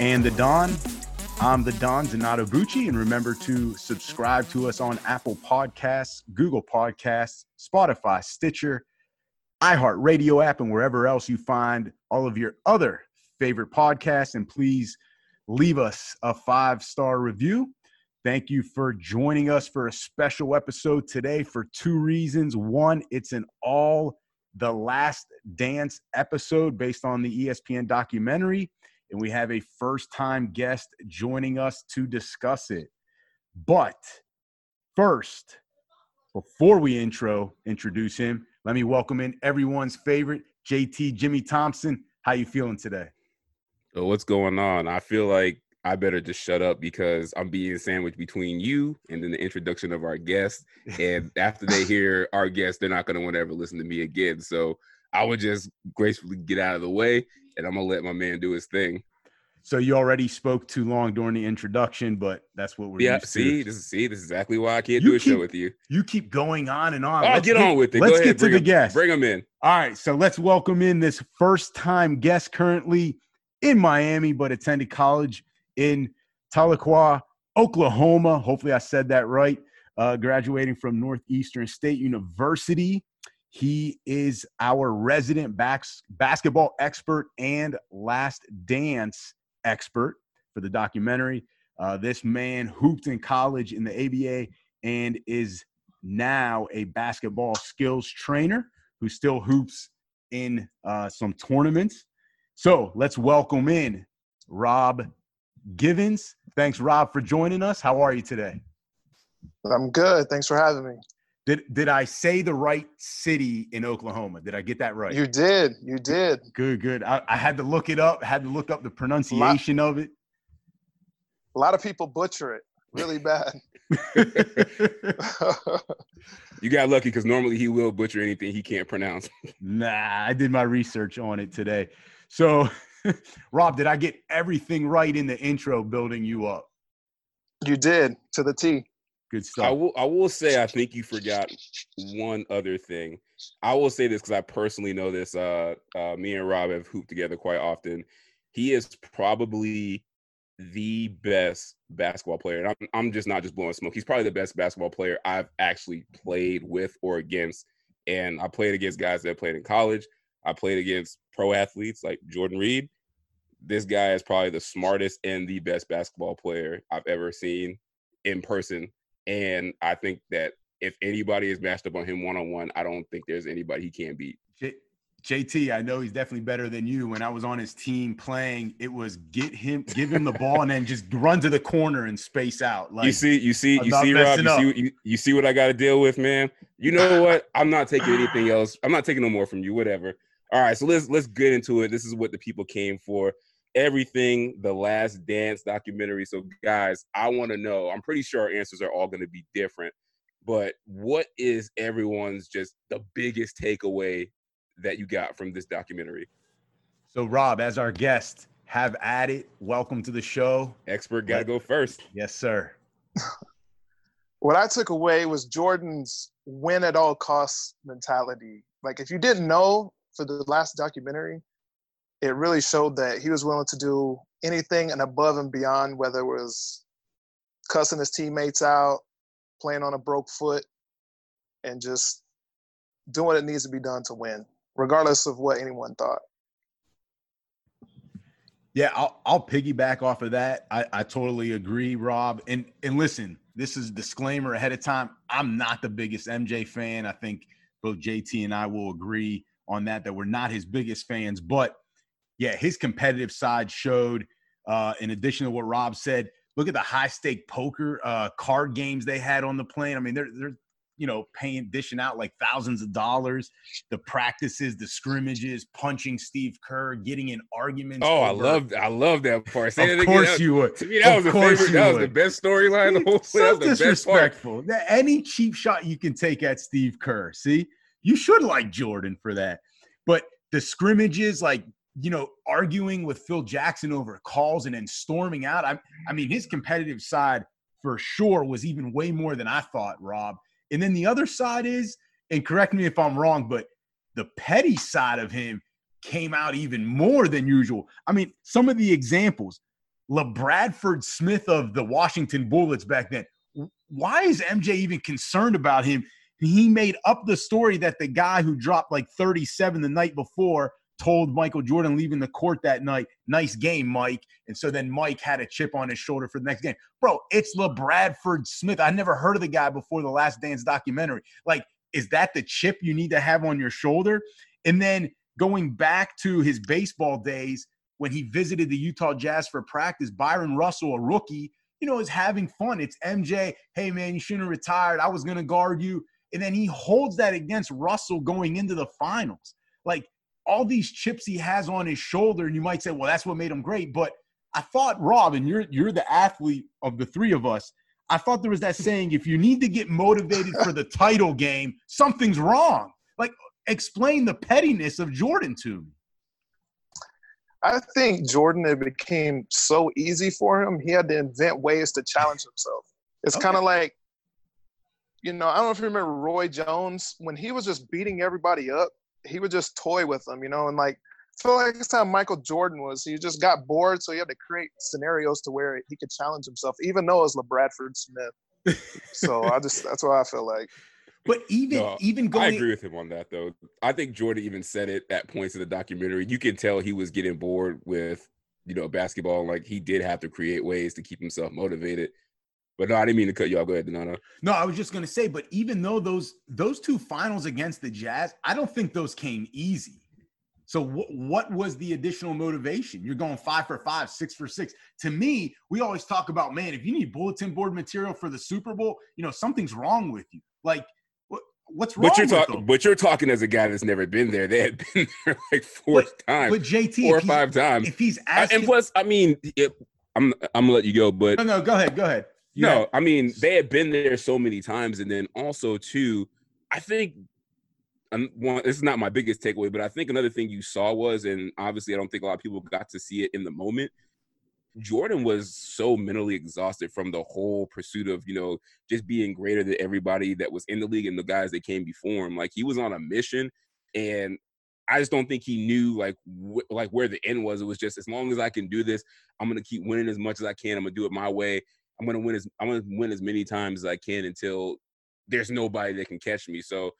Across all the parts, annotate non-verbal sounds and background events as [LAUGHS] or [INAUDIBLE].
and the Don. I'm the Don Donato Bucci, and remember to subscribe to us on Apple Podcasts, Google Podcasts, Spotify, Stitcher, iHeartRadio app, and wherever else you find all of your other favorite podcasts. And please leave us a five star review. Thank you for joining us for a special episode today for two reasons. One, it's an all the last dance episode based on the ESPN documentary and we have a first time guest joining us to discuss it. But first, before we intro introduce him, let me welcome in everyone's favorite JT Jimmy Thompson. How you feeling today? So what's going on? I feel like I better just shut up because I'm being sandwiched between you and then the introduction of our guest. And [LAUGHS] after they hear our guest, they're not going to want to ever listen to me again. So I would just gracefully get out of the way and I'm gonna let my man do his thing. So you already spoke too long during the introduction, but that's what we're yeah. see, to. this is see, this is exactly why I can't you do a keep, show with you. You keep going on and on. I'll let's get, get on with it. Let's Go get to the him, guest. Bring him in. All right, so let's welcome in this first time guest currently in Miami, but attended college in Tahlequah, Oklahoma. Hopefully, I said that right. Uh, graduating from Northeastern State University. He is our resident basketball expert and last dance expert for the documentary. Uh, this man hooped in college in the ABA and is now a basketball skills trainer who still hoops in uh, some tournaments. So let's welcome in Rob Givens. Thanks, Rob, for joining us. How are you today? I'm good. Thanks for having me. Did did I say the right city in Oklahoma? Did I get that right? You did. You did. Good, good. I, I had to look it up. Had to look up the pronunciation lot, of it. A lot of people butcher it really bad. [LAUGHS] you got lucky because normally he will butcher anything he can't pronounce. [LAUGHS] nah, I did my research on it today. So, [LAUGHS] Rob, did I get everything right in the intro building you up? You did to the T. Good stuff. I will. I will say. I think you forgot one other thing. I will say this because I personally know this. Uh, uh, me and Rob have hooped together quite often. He is probably the best basketball player. And I'm, I'm just not just blowing smoke. He's probably the best basketball player I've actually played with or against. And I played against guys that played in college. I played against pro athletes like Jordan Reed. This guy is probably the smartest and the best basketball player I've ever seen in person and I think that if anybody is matched up on him one on one, I don't think there's anybody he can't beat. J- JT, I know he's definitely better than you. When I was on his team playing, it was get him, give him the ball, and then just run to the corner and space out. Like you see, you see, you see, Rob, you see, you, you see what I got to deal with, man. You know what? I'm not taking anything else. I'm not taking no more from you. Whatever. All right, so let's let's get into it. This is what the people came for everything the last dance documentary. So guys i want to know i'm pretty sure our answers are all going to be different but what is everyone's just the biggest takeaway that you got from this documentary? So rob as our guest have at it. Welcome to the show. Expert gotta go first. Yes sir. [LAUGHS] What i took away was jordan's win at all costs mentality. Like if you didn't know for the last documentary it really showed that he was willing to do anything and above and beyond, whether it was cussing his teammates out, playing on a broke foot, and just doing what it needs to be done to win, regardless of what anyone thought. Yeah, I'll, I'll piggyback off of that. I, I totally agree, Rob. And and listen, this is disclaimer ahead of time. I'm not the biggest MJ fan. I think both JT and I will agree on that that we're not his biggest fans, but yeah, his competitive side showed. Uh, in addition to what Rob said, look at the high stake poker uh, card games they had on the plane. I mean, they're they're you know, paying, dishing out like thousands of dollars. The practices, the scrimmages, punching Steve Kerr, getting in arguments. Oh, I over- love, I love that part. Say Of it course again. you would. To me, that Of was the course favorite. That was the best storyline. The whole so that was the best part. disrespectful. That- Any cheap shot you can take at Steve Kerr. See, you should like Jordan for that. But the scrimmages, like you know, arguing with Phil Jackson over calls and then storming out. I, I mean, his competitive side for sure was even way more than I thought, Rob. And then the other side is, and correct me if I'm wrong, but the petty side of him came out even more than usual. I mean, some of the examples, LaBradford Smith of the Washington Bullets back then. Why is MJ even concerned about him? He made up the story that the guy who dropped like 37 the night before told Michael Jordan leaving the court that night, nice game, Mike. And so then Mike had a chip on his shoulder for the next game. Bro, it's LaBradford Smith. I never heard of the guy before the Last Dance documentary. Like, is that the chip you need to have on your shoulder? And then going back to his baseball days when he visited the Utah Jazz for practice, Bryon Russell, a rookie, you know, is having fun. It's MJ, hey man, you shouldn't have retired. I was gonna guard you. And then he holds that against Russell going into the finals. Like all these chips he has on his shoulder, and you might say, well, that's what made him great. But I thought, Rob, and you're you're the athlete of the three of us. I thought there was that saying, if you need to get motivated for the title game, something's wrong. Like, explain the pettiness of Jordan to me. I think Jordan, it became so easy for him. He had to invent ways to challenge himself. It's Okay. kind of like, you know, I don't know if you remember Roy Jones when he was just beating everybody up. He would just toy with them, you know, and like I feel like this time Michael Jordan was. He just got bored, so he had to create scenarios to where he could challenge himself, even though it was LaBradford Smith. [LAUGHS] So I just that's what I feel like. But even No, even going, I agree with him on that, though. I think Jordan even said it at points in the documentary. You can tell he was getting bored with, you know, basketball. Like he did have to create ways to keep himself motivated. But no, I didn't mean to cut you off. Go ahead, Donato. No, No, I was just gonna say, but even though those those two finals against the Jazz, I don't think those came easy. So what what was the additional motivation? You're going five for five, six for six. To me, we always talk about man, if you need bulletin board material for the Super Bowl, you know something's wrong with you. Like what, what's wrong? But you're talking. But you're talking as a guy that's never been there. They had [LAUGHS] been there like four times, But JT, four or five times. If he's I- asking, and plus, I mean, it, I'm I'm gonna let you go, but no, no, go ahead, go ahead. You no, I mean they had been there so many times, and then also too, I think. Um, one, this is not my biggest takeaway, but I think another thing you saw was, and obviously I don't think a lot of people got to see it in the moment. Jordan was so mentally exhausted from the whole pursuit of, you know, just being greater than everybody that was in the league and the guys that came before him. Like he was on a mission, and I just don't think he knew like wh- like where the end was. It was just as long as I can do this, I'm gonna keep winning as much as I can. I'm gonna do it my way. I'm gonna win as I'm gonna win as many times as I can until there's nobody that can catch me. So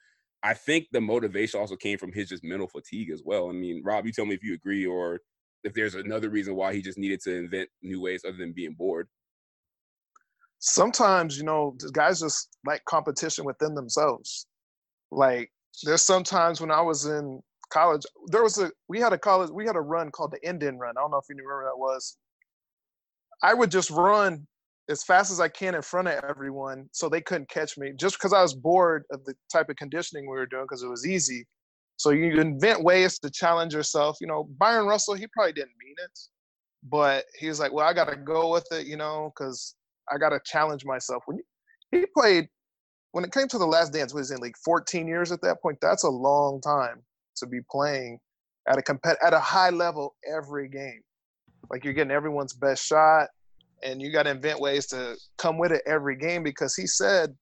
I think the motivation also came from his just mental fatigue as well. I mean, Rob, you tell me if you agree or if there's another reason why he just needed to invent new ways other than being bored. sometimes you know guys just like competition within themselves like there's sometimes when i was in college there was a we had a college we had a run called the indian run i don't know if you remember that was i would just run as fast as i can in front of everyone so they couldn't catch me just because i was bored of the type of conditioning we were doing because it was easy so you invent ways to challenge yourself you know bryon russell he probably didn't mean it but he was like well i gotta go with it you know because I got to challenge myself. When he played, when it came to the last dance, was in like 14 years at that point. That's a long time to be playing at a compet at a high level every game. Like you're getting everyone's best shot, and you got to invent ways to come with it every game because he said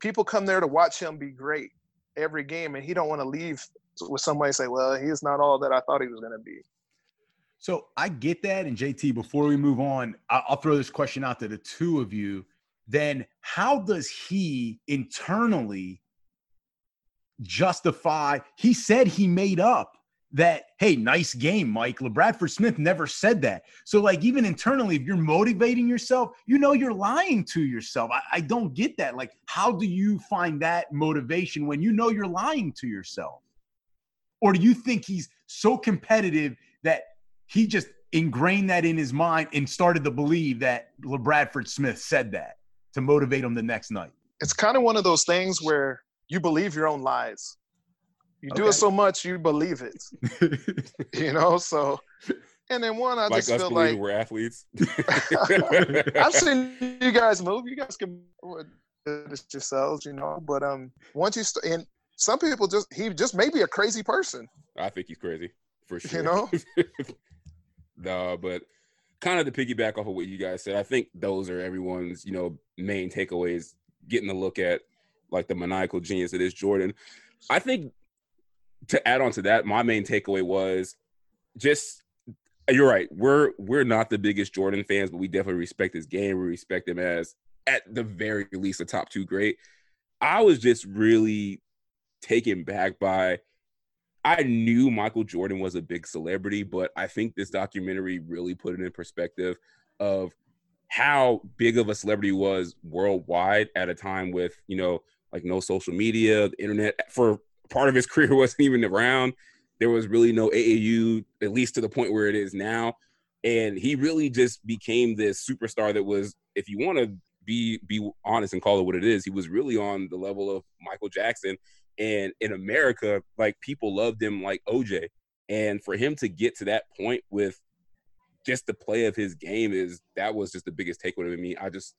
people come there to watch him be great every game, and he don't want to leave with somebody say, "Well, he's not all that I thought he was going to be." So I get that. And JT, before we move on, I'll throw this question out to the two of you. Then, how does he internally justify? He said he made up that, hey, nice game, Mike. LaBradford Smith never said that. So, like, even internally, if you're motivating yourself, you know you're lying to yourself. I, I don't get that. Like, how do you find that motivation when you know you're lying to yourself? Or do you think he's so competitive that he just ingrained that in his mind and started to believe that LaBradford Smith said that to motivate him the next night. it's kind of one of those things where you believe your own lies. You do it so much, you believe it. [LAUGHS] you know, so and then one, I like just us feel like we're athletes. [LAUGHS] [LAUGHS] I've seen you guys move. You guys can do it yourselves, you know. But um, once you st- and some people just he just may be a crazy person, I think he's crazy for sure. you know. no, but kind of to piggyback off of what you guys said, I think those are everyone's, you know, main takeaways. Getting a look at like the maniacal genius that is Jordan. I think to add on to that, my main takeaway was just you're right. We're we're not the biggest Jordan fans, but we definitely respect his game. We respect him as at the very least a top two great. I was just really taken back by I knew Michael Jordan was a big celebrity, but I think this documentary really put it in perspective of how big of a celebrity was worldwide at a time with, you know, like no social media, the internet for part of his [LAUGHS] career wasn't even around. There was really no AAU, at least to the point where it is now. And he really just became this superstar that was, if you want to be be honest and call it what it is, he was really on the level of Michael Jackson. And in America, like people loved him like OJ. And for him to get to that point with just the play of his game is that was just the biggest takeaway to me. I just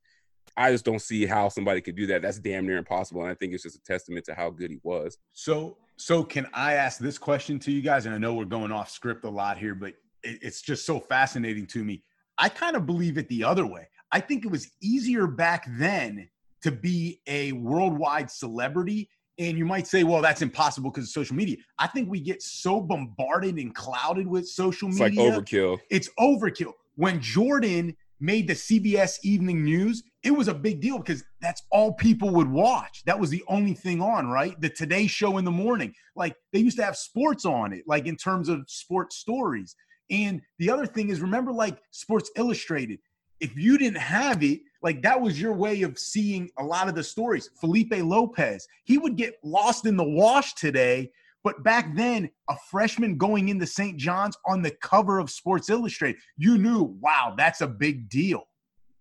I just don't see how somebody could do that. That's damn near impossible. And I think it's just a testament to how good he was. So, so can I ask this question to you guys? And I know we're going off script a lot here, but it, it's just so fascinating to me. I kind of believe it the other way. I think it was easier back then to be a worldwide celebrity. And you might say, well, that's impossible because of social media. I think we get so bombarded and clouded with social It's media like overkill. it's overkill. When Jordan made the CBS Evening News, it was a big deal because that's all people would watch. That was the only thing on, right? The Today Show in the morning. Like they used to have sports on it, like in terms of sports stories. And the other thing is, remember, like Sports Illustrated, if you didn't have it, like that was your way of seeing a lot of the stories. Felipe Lopez, he would get lost in the wash today. But back then, a freshman going into St. John's on the cover of Sports Illustrated, you knew, wow, that's a big deal.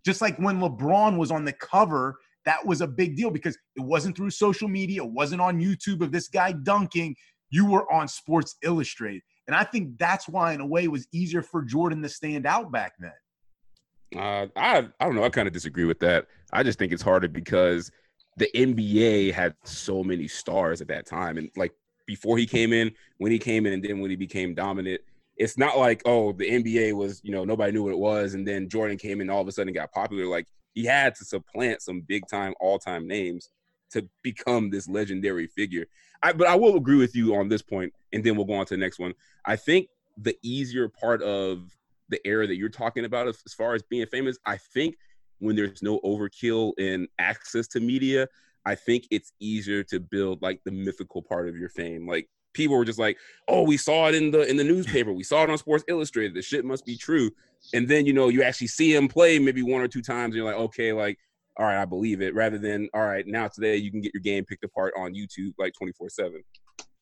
Just like when LeBron was on the cover, that was a big deal because it wasn't through social media, it wasn't on YouTube of this guy dunking. You were on Sports Illustrated. And I think that's why, in a way, it was easier for Jordan to stand out back then. Uh, I I don't know. I kind of disagree with that. I just think it's harder because the NBA had so many stars at that time, and like before he came in, when he came in, and then when he became dominant, it's not like oh the NBA was you know nobody knew what it was, and then Jordan came in all of a sudden got popular. Like he had to supplant some big time all time names to become this legendary figure. I, but I will agree with you on this point, and then we'll go on to the next one. I think the easier part of the era that you're talking about as, as far as being famous, I think when there's no overkill in access to media, I think it's easier to build like the mythical part of your fame. Like people were just like, "Oh, we saw it in the in the newspaper. We saw it on Sports Illustrated. The shit must be true." And then you know you actually see him play maybe one or two times, and you're like, "Okay, like." All right, I believe it. Rather than all right, now today you can get your game picked apart on YouTube like 24 seven.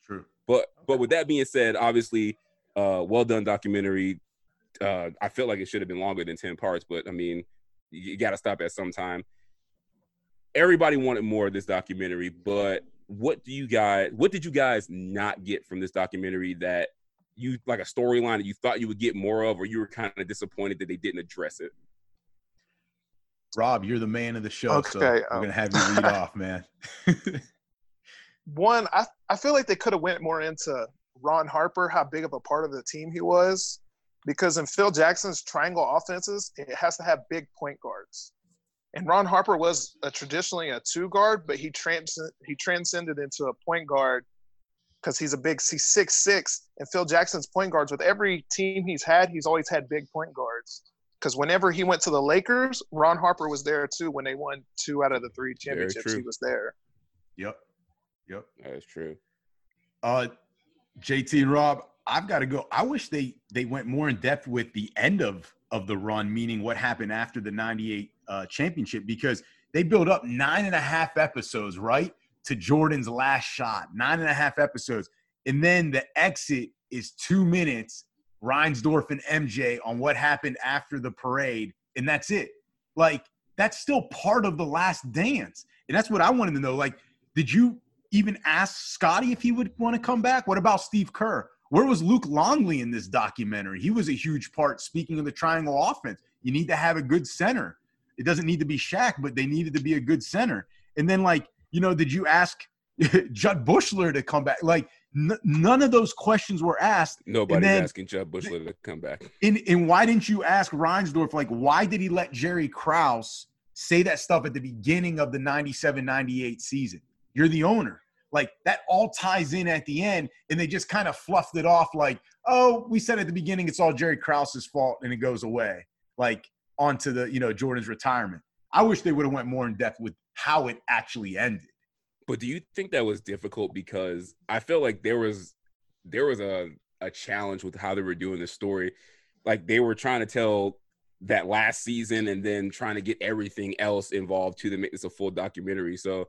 True. But but with that being said, obviously, uh, well done documentary. Uh, I felt like it should have been longer than ten parts, but I mean, you, you got to stop at some time. Everybody wanted more of this documentary, but what do you guys? What did you guys not get from this documentary that you like a storyline that you thought you would get more of, or you were kind of disappointed that they didn't address it? Rob, you're the man of the show, so Okay, we're um, gonna have you lead off, [LAUGHS] man. One, I I feel like they could have went more into Ron Harper, how big of a part of the team he was, because in Phil Jackson's triangle offenses, it has to have big point guards. And Ron Harper was a, traditionally a two guard, but he trans he transcended into a point guard because he's a big he's six six. And Phil Jackson's point guards with every team he's had, he's always had big point guards. Because whenever he went to the Lakers, Ron Harper was there too. When they won two out of the three championships, he was there. yep. Yep. That's true. Uh, JT Rob, I've got to go. I wish they they went more in depth with the end of of the run, meaning what happened after the '98 uh, championship, because they built up nine and a half episodes, right, to Jordan's last shot, nine and a half episodes, and then the exit is two minutes. Reinsdorf and MJ on what happened after the parade, and that's it. Like that's still part of the last dance. And that's what I wanted to know. Like, did you even ask Scottie if he would want to come back? What about Steve Kerr? Where was Luke Longley in this documentary? He was a huge part. Speaking of the triangle offense, you need to have a good center. It doesn't need to be Shaq, but they needed to be a good center. And then, like, you know, did you ask [LAUGHS] Jud Buechler to come back? Like, n- none of those questions were asked. Nobody's then- asking Jud Buechler to come back. And, and why didn't you ask Reinsdorf, like, why did he let Jerry Krause say that stuff at the beginning of the 97 98 season? You're the owner. Like, that all ties in at the end, and they just kind of fluffed it off like, oh, we said at the beginning it's all Jerry Krause's fault, and it goes away, like, onto the, you know, Jordan's retirement. I wish they would have went more in depth with how it actually ended. But do you think that was difficult because I feel like there was there was a a challenge with how they were doing the story. Like they were trying to tell that last season and then trying to get everything else involved to make this a full documentary. So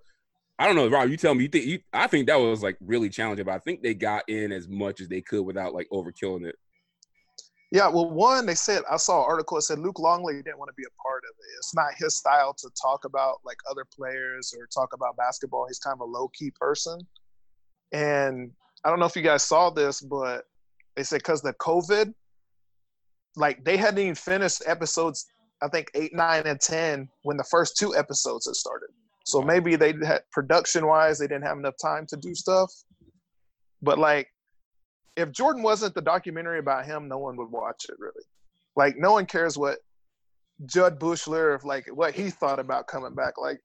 I don't know, Rob. You tell me. You think? You, I think that was like really challenging, but I think they got in as much as they could without like overkilling it. Yeah, well, one, they said I saw an article that said Luke Longley didn't want to be a part of it. It's not his style to talk about like other players or talk about basketball. He's kind of a low key person. And I don't know if you guys saw this, but they said because the COVID, like they hadn't even finished episodes, I think eight, nine, and 10 when the first two episodes had started. So Wow. maybe they had production wise, they didn't have enough time to do stuff. But like, if Jordan wasn't the documentary about him, no one would watch it really. Like, no one cares what Jud Buechler, if like what he thought about coming back. Like,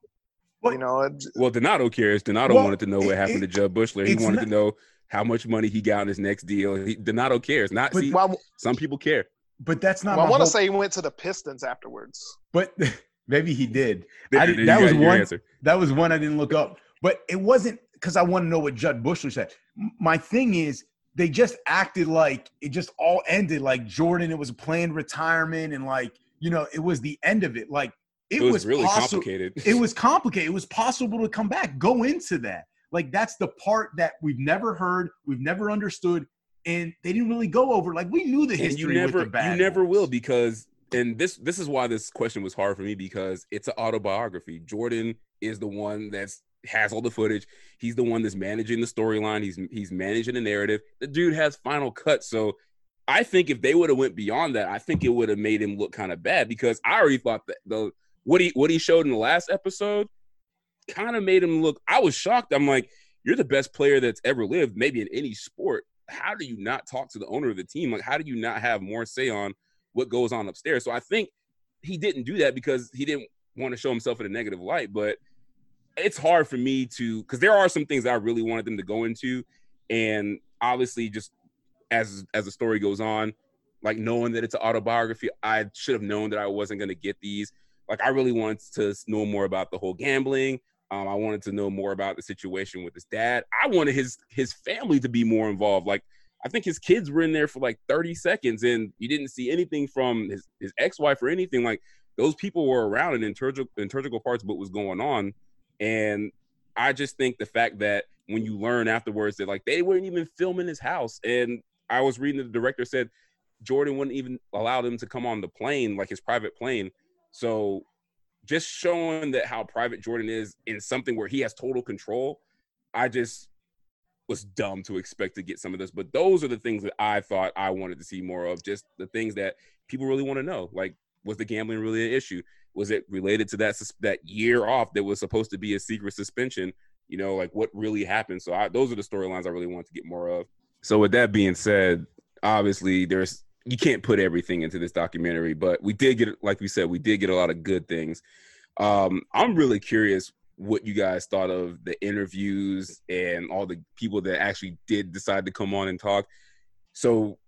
Well- you know, it, Well, Donato cares. Donato Well, wanted to know what it- happened to Jud Buechler. He wanted not- to know how much money he got in his next deal. He, Donato cares. Not But see, well, some people care. But that's not well, I want to whole- say he went to the Pistons afterwards. But [LAUGHS] maybe he did. There- I there you that was one- answer. That was one I didn't look up. But it wasn't because I want to know what Jud Buechler said. My thing is, they just acted like it just all ended like Jordan. It was a planned retirement, and like you know, it was the end of it. Like it, It was, was, really possi- complicated. It was complicated. It was possible to come back. Go into that. Like that's the part that we've never heard, we've never understood, and they didn't really go over. Like we knew the and history. you never with the bad you never will because and this this is why this question was hard for me because it's an autobiography. Jordan is the one that's has all the footage. He's the one that's managing the storyline. He's he's managing the narrative. The dude has final cut so i think if they would have went beyond that i think it would have made him look kind of bad because i already thought that the what he what he showed in the last episode kind of made him look i was shocked. I'm like you're the best player that's ever lived maybe in any sport. How do you not talk to the owner of the team? Like how do you not have more say on what goes on upstairs so i think he didn't do that because he didn't want to show himself in a negative light but it's hard for me to because there are some things i really wanted them to go into and obviously just as as the story goes on like knowing that it's an autobiography i should have known that i wasn't going to get these like i really wanted to know more about the whole gambling um, I wanted to know more about the situation with his dad. I wanted his his family to be more involved. Like I think his kids were in there for like 30 seconds, and you didn't see anything from his, his ex-wife or anything. Like those people were around in integral integral parts of what was going on. And I just think the fact that when you learn afterwards that like they weren't even filming his house, and I was reading the director said Jordan wouldn't even allow them to come on the plane, like his private plane. So just showing that how private Jordan is in something where he has total control, I just was dumb to expect to get some of this. But those are the things that I thought I wanted to see more of. Just the things that people really want to know. Like, was the gambling really an issue? Was it related to that that year off that was supposed to be a secret suspension? You know, like what really happened. So I, those are the storylines I really want to get more of. So with that being said, obviously there's you can't put everything into this documentary, but we did get, like we said, we did get a lot of good things. Um, I'm really curious what you guys thought of the interviews and all the people that actually did decide to come on and talk. So,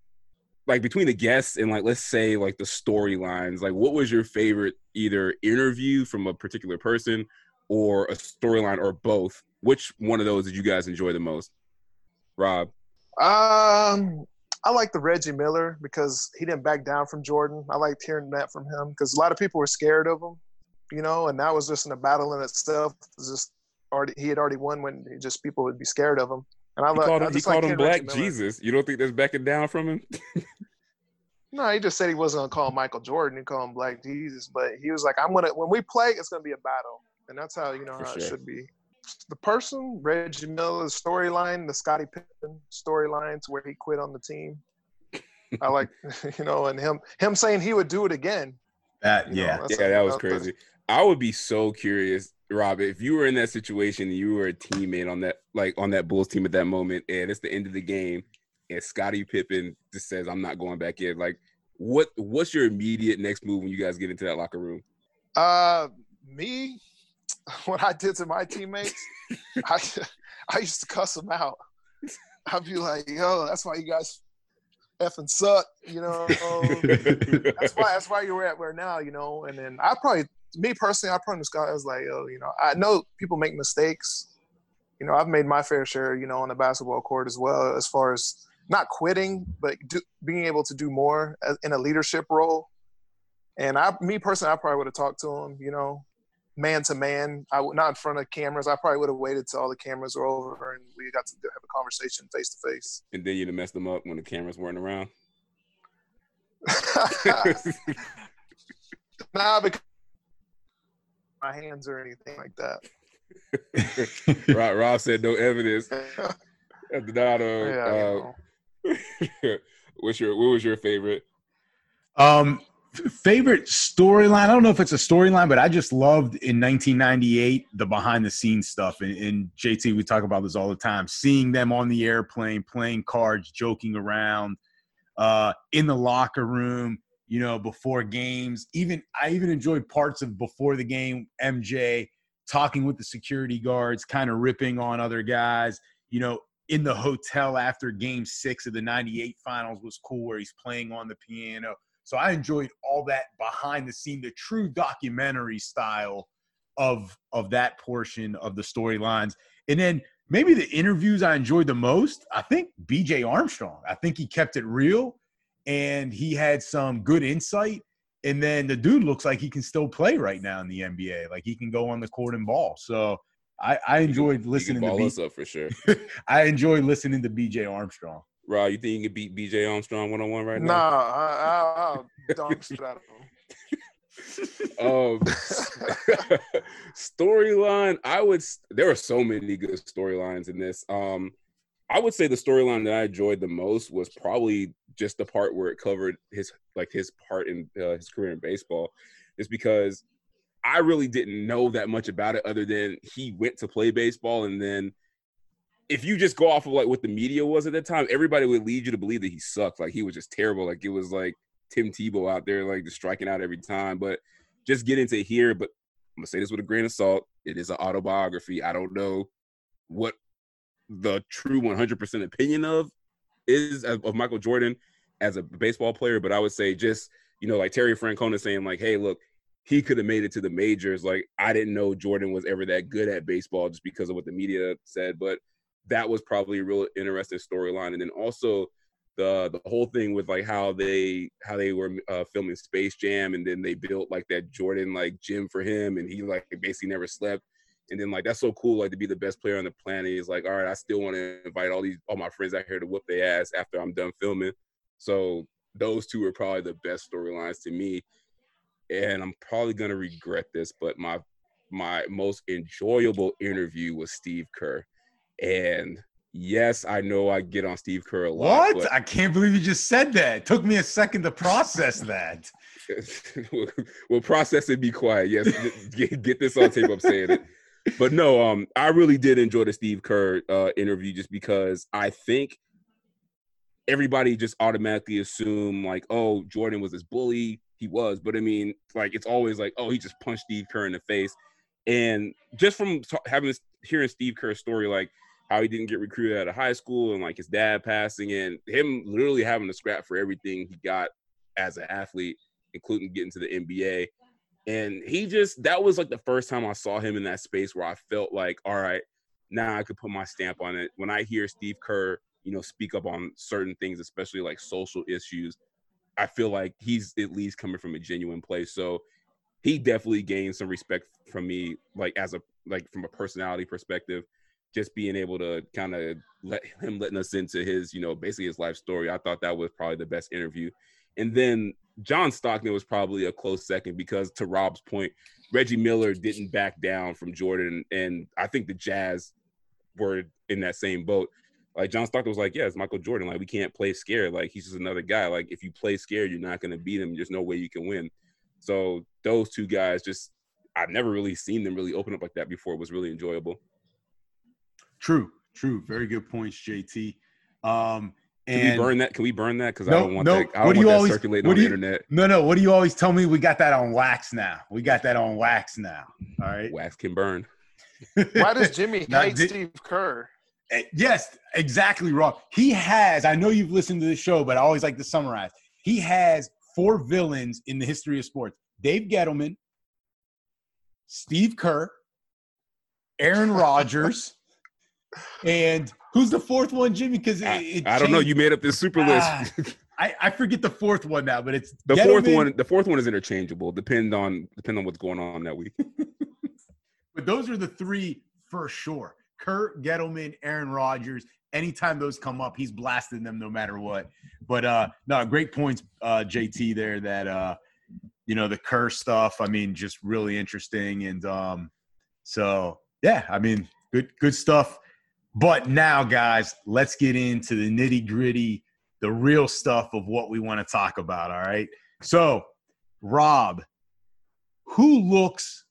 like between the guests and like let's say like the storylines, like what was your favorite either interview from a particular person or a storyline or both? Which one of those did you guys enjoy the most? Rob. Um, I like the Reggie Miller because he didn't back down from Jordan. I liked hearing that from him because a lot of people were scared of him, you know, and that was just in a battle in itself. It was just already he had already won when he just people would be scared of him. And I, He li- called I he just like called him Black Jesus. You don't think that's backing down from him? [LAUGHS] No, he just said he wasn't gonna call him Michael Jordan. He called him Black Jesus, but he was like, "I'm gonna when we play, it's gonna be a battle." and that's how you know For how sure. it should be. The person, Reggie Miller's storyline, the Scottie Pippen storyline, to where he quit on the team. I like, [LAUGHS] you know, and him him saying he would do it again. That you know, yeah. that's Yeah, that was that's- crazy. I would be so curious, Rob, if you were in that situation and you were a teammate on that like on that Bulls team at that moment, and it's the end of the game, and Scottie Pippen just says, "I'm not going back in." Like, what what's your immediate next move when you guys get into that locker room? Uh, me, [LAUGHS] what I did to my teammates, [LAUGHS] I I used to cuss them out. I'd be like, "Yo, that's why you guys effing suck," you know. [LAUGHS] that's why that's why you're at where now, you know. And then I probably, me personally, I probably just got I was like, "Yo, you know, I know people make mistakes. You know, I've made my fair share, you know, on the basketball court as well, as far as not quitting, but do, being able to do more as, in a leadership role." And I, me personally, I probably would have talked to him, you know, man to man. I would not in front of cameras. I probably would have waited till all the cameras were over and we got to have a conversation face to face. And then you'd have messed them up when the cameras weren't around. [LAUGHS] Nah, because my hands or anything like that. [LAUGHS] Rob, Rob said no evidence. [LAUGHS] At the yeah, Donato, you uh, know. [LAUGHS] what's your what was your favorite? Um, favorite storyline. I don't know if it's a storyline, but I just loved in 1998 the behind the scenes stuff. And, and JT, we talk about this all the time. Seeing them on the airplane, playing cards, joking around, uh, in the locker room. You know, before games. Even I even enjoyed parts of before the game. MJ talking with the security guards, kind of ripping on other guys. You know, in the hotel after game six of the 98 finals was cool where he's playing on the piano. So I enjoyed all that behind the scene, the true documentary style of of that portion of the storylines. And then maybe the interviews I enjoyed the most, I think BJ Armstrong. I think he kept it real and he had some good insight. And then the dude looks like he can still play right now in the NBA. Like he can go on the court and ball. So I, I enjoyed You can listening to ball B- us up for sure. [LAUGHS] I enjoyed listening to BJ Armstrong. Rob, you think you can beat BJ Armstrong one on one right Nah, now? I, I, I'll dunk shit out of him. um [LAUGHS] storyline i would there are so many good storylines in this um i would say the storyline that i enjoyed the most was probably just the part where it covered his like his part in uh, his career in baseball is because i really didn't know that much about it other than he went to play baseball and then if you just go off of like what the media was at that time everybody would lead you to believe that he sucked like he was just terrible like it was like tim tebow out there like just striking out every time but just get into here, but I'm gonna say this with a grain of salt. It is an autobiography. I don't know what the true 100% opinion of is of, Michael Jordan as a baseball player, but I would say just you know like Terry Francona saying like, hey, look, he could have made it to the majors. Like I didn't know Jordan was ever that good at baseball just because of what the media said, but that was probably a real interesting storyline. And then also the the whole thing with like how they how they were uh, filming Space Jam and then they built like that Jordan like gym for him and he like basically never slept and then like that's so cool like to be the best player on the planet he's like all right I still want to invite all these all my friends out here to whoop their ass after I'm done filming so those two are probably the best storylines to me and I'm probably gonna regret this but my my most enjoyable interview was Steve Kerr and yes I know I get on Steve Kerr a lot What? I can't believe you just said that. It took me a second to process that. [LAUGHS] we'll, we'll process it. Be quiet. Yes, get, get this on tape. I'm saying it, [LAUGHS] but no. Um, I really did enjoy the Steve Kerr uh, interview just because I think everybody just automatically assume like, oh, Jordan was this bully. He was, but I mean, like it's always like, oh, he just punched Steve Kerr in the face, and just from t- having hearing Steve Kerr's story, like how he didn't get recruited out of high school and like his dad passing and him literally having to scrap for everything he got as an athlete including getting to the NBA. And he just that was like the first time I saw him in that space where I felt like, all right, now I could put my stamp on it. When I hear Steve Kerr, you know, speak up on certain things, especially like social issues, I feel like he's at least coming from a genuine place. So he definitely gained some respect from me, like as a like from a personality perspective, just being able to kind of let him letting us into his, you know, basically his life story. I thought that was probably the best interview. And then John Stockton was probably a close second because, to Rob's point, Reggie Miller didn't back down from Jordan, and I think the Jazz were in that same boat. Like John Stockton was like, "Yeah, it's Michael Jordan. Like we can't play scared. Like he's just another guy. Like if you play scared, you're not going to beat him. There's no way you can win." So those two guys just I've never really seen them really open up like that before. It was really enjoyable. True, true. Very good points, JT. Um, can and we burn that? Can we burn that? Because No, I don't want no. that. I don't What do want you that always- circulating on do the internet. no, no. What do you always tell me? We got that on wax now. We got that on wax now. All right. Wax can burn. Why does [LAUGHS] Jimmy hate did- Steve Kerr? Eh, Yes, exactly, Rob. He has, I know you've listened to the show, but I always like to summarize. He has four villains in the history of sports Dave Gettleman, Steve Kerr, Aaron [LAUGHS] Rodgers, and who's the fourth one, Jimmy? Because I, I don't know. You made up this super Ah, list. [LAUGHS] I, I forget the fourth one now, but it's the fourth one. The fourth one is interchangeable. Depend on depend on what's going on that week. [LAUGHS] But those are the three for sure. Kurt Gettleman, Aaron Rodgers. Anytime those come up, he's blasting them no matter what. But uh no, great points, uh, JT there that uh you know the curse stuff. I mean, just really interesting. And um so yeah, I mean, good good stuff. But now, guys, let's get into the nitty gritty, the real stuff of what we want to talk about. All right. So, Rob, who looks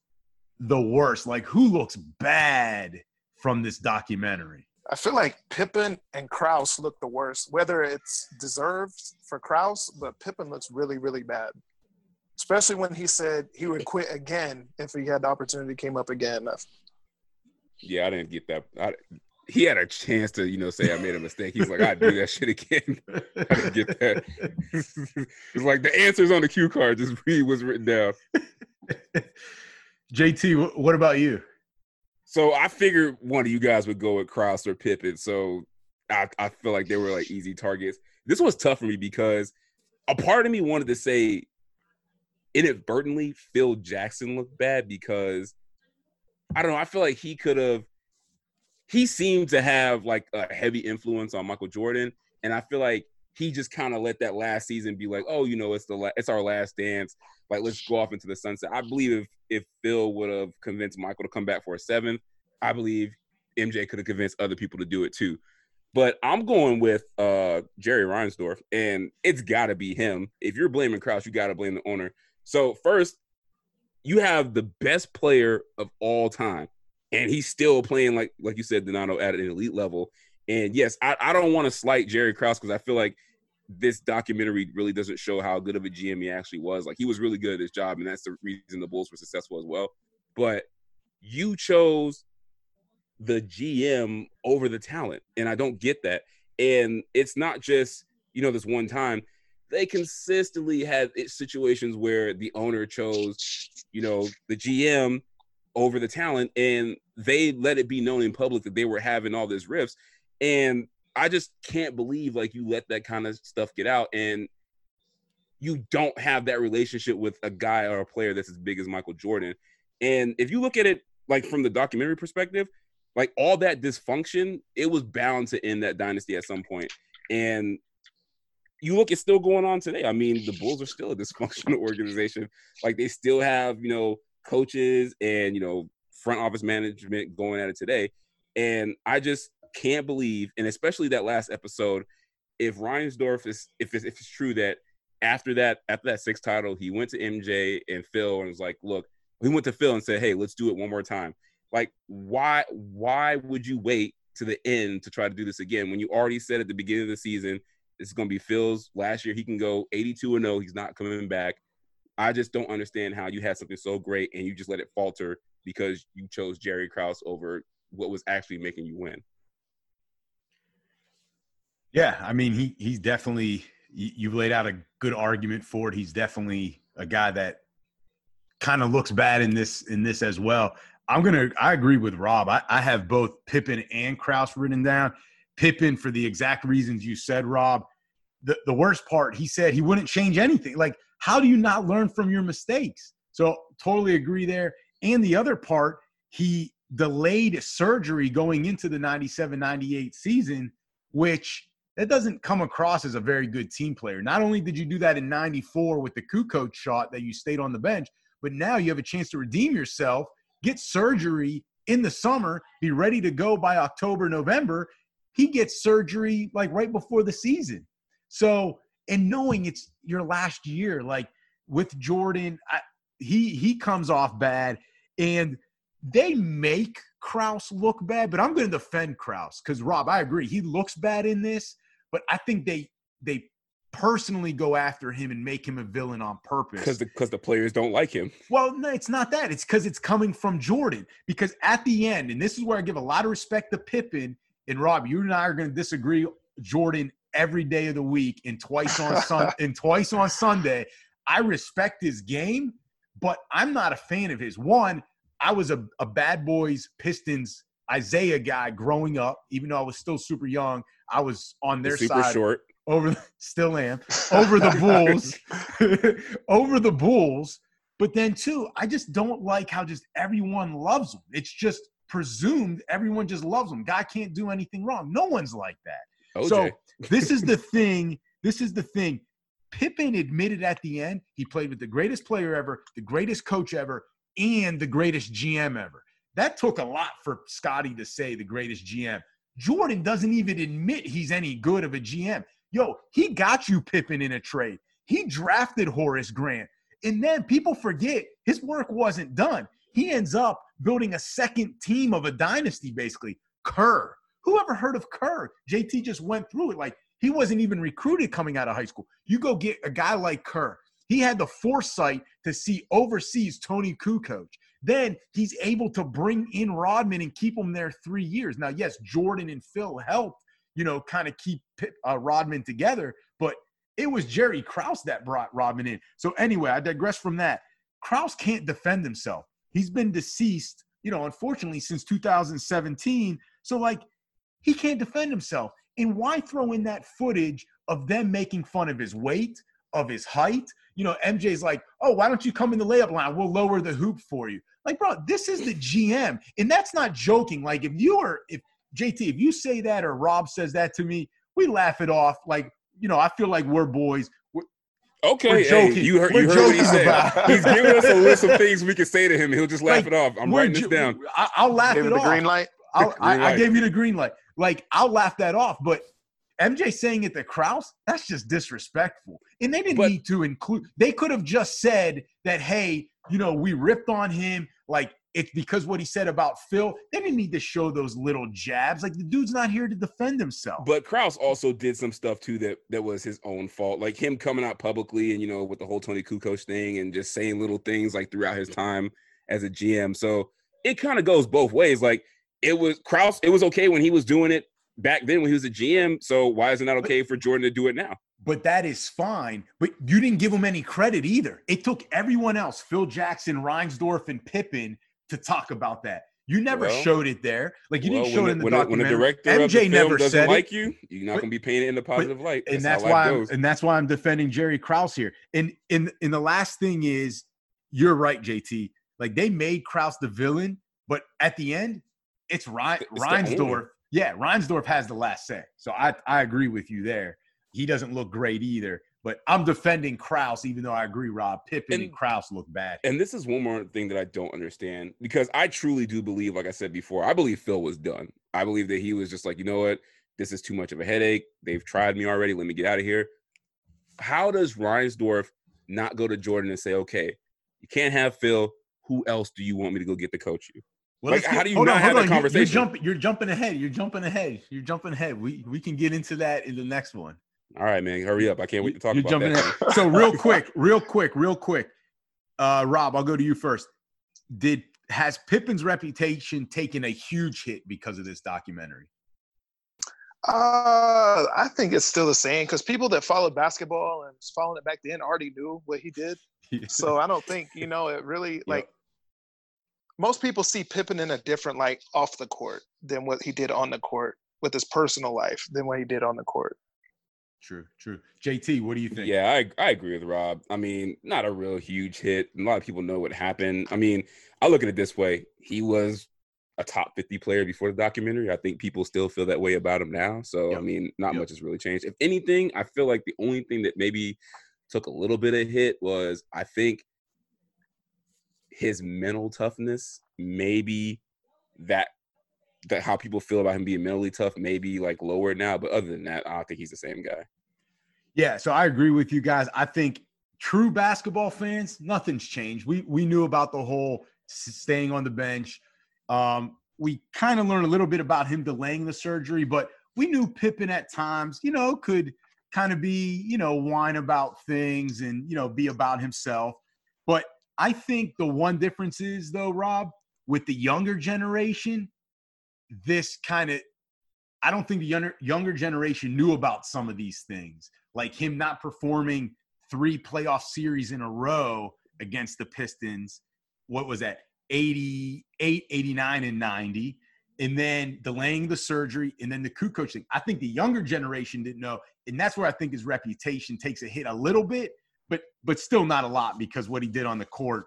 the worst? Like, who looks bad from this documentary? I feel like Pippen and Krause look the worst, whether it's deserved for Krause, but Pippen looks really, really bad. Especially when he said he would quit again if he had the opportunity came up again. yeah, I didn't get that. I, he had a chance to, you know, say I made a mistake. He's like, I'd do that shit again. [LAUGHS] I get that. [LAUGHS] it's like the answers on the cue card. Just read what's written down. JT, what about you? So I figured one of you guys would go with Krause or Pippen. So I, I feel like they were like easy targets. This was tough for me because a part of me wanted to say inadvertently Phil Jackson looked bad because I don't know. I feel like he could have. He seemed to have like a heavy influence on Michael Jordan, and I feel like he just kind of let that last season be like, oh, you know, it's the la- it's our last dance. Like, let's go off into the sunset. I believe if if Phil would have convinced Michael to come back for a seventh, I believe MJ could have convinced other people to do it too. But I'm going with uh Jerry Reinsdorf, and it's got to be him. If you're blaming Krause, you got to blame the owner. So first, you have the best player of all time, and he's still playing like like you said, Donato at an elite level. And yes, I, I don't want to slight Jerry Krause because I feel like this documentary really doesn't show how good of a GM he actually was. Like he was really good at his job, and that's the reason the Bulls were successful as well. But you chose the GM over the talent, and I don't get that. And it's not just you know this one time. They consistently had situations where the owner chose, you know, the GM over the talent, and they let it be known in public that they were having all this rifts. And I just can't believe like you let that kind of stuff get out and you don't have that relationship with a guy or a player that's as big as Michael Jordan. And if you look at it like from the documentary perspective, like all that dysfunction, it was bound to end that dynasty at some. And you look, it's still going on today. I mean, the Bulls are still a dysfunctional [LAUGHS] organization. Like they still have, you know, coaches and you know front office management going at it today. And I just can't believe, and especially that last episode, if Reinsdorf is if it's, if it's true that after that after that sixth title, he went to MJ and Phil and was like, look, he went to Phil and said, hey, let's do it one more time. Like, why why would you wait to the end to try to do this again when you already said at the beginning of the season it's going to be Phil's last year? He can go 82 and 0. He's not coming back. I just don't understand how you had something so great and you just let it falter because you chose Jerry Krause over what was actually making you win. Yeah, I mean, he he's definitely you, you've laid out a good argument for it. He's definitely a guy that kind of looks bad in this in this as well. I'm gonna I agree with Rob. I, I have both Pippen and Krause written down. Pippen for the exact reasons you said, Rob. The the worst part, he said he wouldn't change anything. Like, how do you not learn from your mistakes? So totally agree there. And the other part, he delayed surgery going into the 97 98 season, which that doesn't come across as a very good team player. Not only did you do that in 94 with the Kukoc shot that you stayed on the bench, but now you have a chance to redeem yourself, get surgery in the summer, be ready to go by October, November. He gets surgery like right before the season. So, and knowing it's your last year, like with Jordan, I, he he comes off bad, and they make Krause look bad. But I'm going to defend Krause because Rob, I agree, he looks bad in this, but I think they they personally go after him and make him a villain on purpose because the because the players don't like him. Well, no, it's not that. It's because it's coming from Jordan. Because at the end, and this is where I give a lot of respect to Pippen and Rob. You and I are going to disagree. Jordan every day of the week and twice on sun [LAUGHS] and twice on Sunday. I respect his game, but I'm not a fan of his. One, I was a, a bad boys Pistons Isiah guy growing up, even though I was still super young. I was on their super side short. over [LAUGHS] still am [LAUGHS] over the Bulls, over the Bulls. But then too, I just don't like how just everyone loves them. It's just presumed everyone just loves them. Guy can't do anything wrong. No one's like that. OJ. So this is the thing. This is the thing. Pippen admitted at the end he played with the greatest player ever, the greatest coach ever, and the greatest GM ever. That took a lot for Scottie to say the greatest GM. Jordan doesn't even admit he's any good of a GM. Yo, he got you Pippen in a trade. He drafted Horace Grant. And then people forget his work wasn't done. He ends up building a second team of a dynasty, basically. Kerr. Who ever heard of Kerr? JT just went through it. Like he wasn't even recruited coming out of high school. You go get a guy like Kerr. He had the foresight to see overseas Toni Kukoc. Then he's able to bring in Rodman and keep him there three years. Now, yes, Jordan and Phil helped, you know, kind of keep uh, Rodman together, but it was Jerry Krause that brought Rodman in. So anyway, I digress from that. Krause can't defend himself. He's been deceased, you know, unfortunately since 2017. So like he can't defend himself. And why throw in that footage of them making fun of his weight, of his height? You know, MJ's like, oh, why don't you come in the layup line? We'll lower the hoop for you. Like, bro, this is the GM. And that's not joking. Like, if you are, if JT, if you say that or Rob says that to me, we laugh it off. Like, you know, I feel like we're boys. We're, Okay, hey, you heard, you heard what he said. About. He's giving us a list of [LAUGHS] things we can say to him. He'll just laugh like, it off. I'm writing this down. I, will laugh Give it the off. green light. I'll, I, I gave you the green light. Like I'll laugh that off, but MJ saying it to Krause, that's just disrespectful. And they didn't But- need to include. They could have just said that, hey, you know, we ripped on him. Like it's because what he said about Phil. They didn't need to show those little jabs. Like the dude's not here to defend himself. But Krause also did some stuff too that that was his own fault, like him coming out publicly and you know with the whole Toni Kukoc thing and just saying little things like throughout his time as a GM. So it kind of goes both ways. Like it was Krause, it was okay when he was doing it back then when he was a GM. So why is it not okay for Jordan to do it now? but that is fine. But you didn't give him any credit either. It took everyone else, Phil Jackson, Reinsdorf, and Pippen, to talk about that. You never Well- showed it there. Like you Well, didn't show it in the when, a, when documentary. director of the MJ film never doesn't said like it, you, you're not gonna be painted in the positive light. and That's, that's why I'm, and that's why I'm defending Jerry Krause here. And in in the last thing is, you're right, JT. Like they made Krause the villain, but at the end, it's Rein, It's Reinsdorf. Yeah, Reinsdorf has the last say. So I I agree with you there. He doesn't look great either. But I'm defending Krause, even though I agree, Rob Pippen and, And- Krause look bad. And this is one more thing that I don't understand because I truly do believe, like I said before, I believe Phil was done. I believe that he was just like, you know what, this is too much of a headache. They've tried me already. Let me get out of here. How does Reinsdorf not go to Jordan and say, okay, you can't have Phil. Who else do you want me to go get to coach you? Well, Like, how do you hold not have that hold You're- conversation? You're, jumping. You're jumping ahead. You're jumping ahead. You're jumping ahead. We we can get into that in the next one. All right, man, hurry up. I can't wait to talk You're about jumping that. ahead. So [LAUGHS] real quick, real quick, real quick. Uh, Rob, I'll go to you first. Did has Pippen's reputation taken a huge hit because of this documentary? Uh, I think it's still the same because people that followed basketball and was following it back then already knew what he did. [LAUGHS] So I don't think you know it really like. Most people see Pippen in a different light off the court than what he did on the court with his personal life than what he did on the court. True, true. JT, what do you think? Yeah, I, I agree with Rob. I mean, not a real huge hit. A lot of people know what happened. I mean, I look at it this way: he was a top 50 player before the documentary. I think people still feel that way about him now. So Yep. I mean, not Yep. much has really changed. If anything, I feel like the only thing that maybe took a little bit of hit was I think his mental toughness, maybe that that how people feel about him being mentally tough, maybe like lower now. But other than that, I think he's the same guy. Yeah, so I agree with you guys. I think true basketball fans, nothing's changed. We we knew about the whole staying on the bench. Um, we kind of learned a little bit about him delaying the surgery, but we knew Pippen at times, you know, could kind of be, you know, whine about things and you know be about himself. But I think the one difference is though, Rob, with the younger generation, this kind of I don't think the younger younger generation knew about some of these things, like him not performing three playoff series in a row against the Pistons. What was that? 88, 89, and 90. And then delaying the surgery and then the Kukoc thing. I think the younger generation didn't know. And that's where I think his reputation takes a hit a little bit, but but still not a lot because what he did on the court,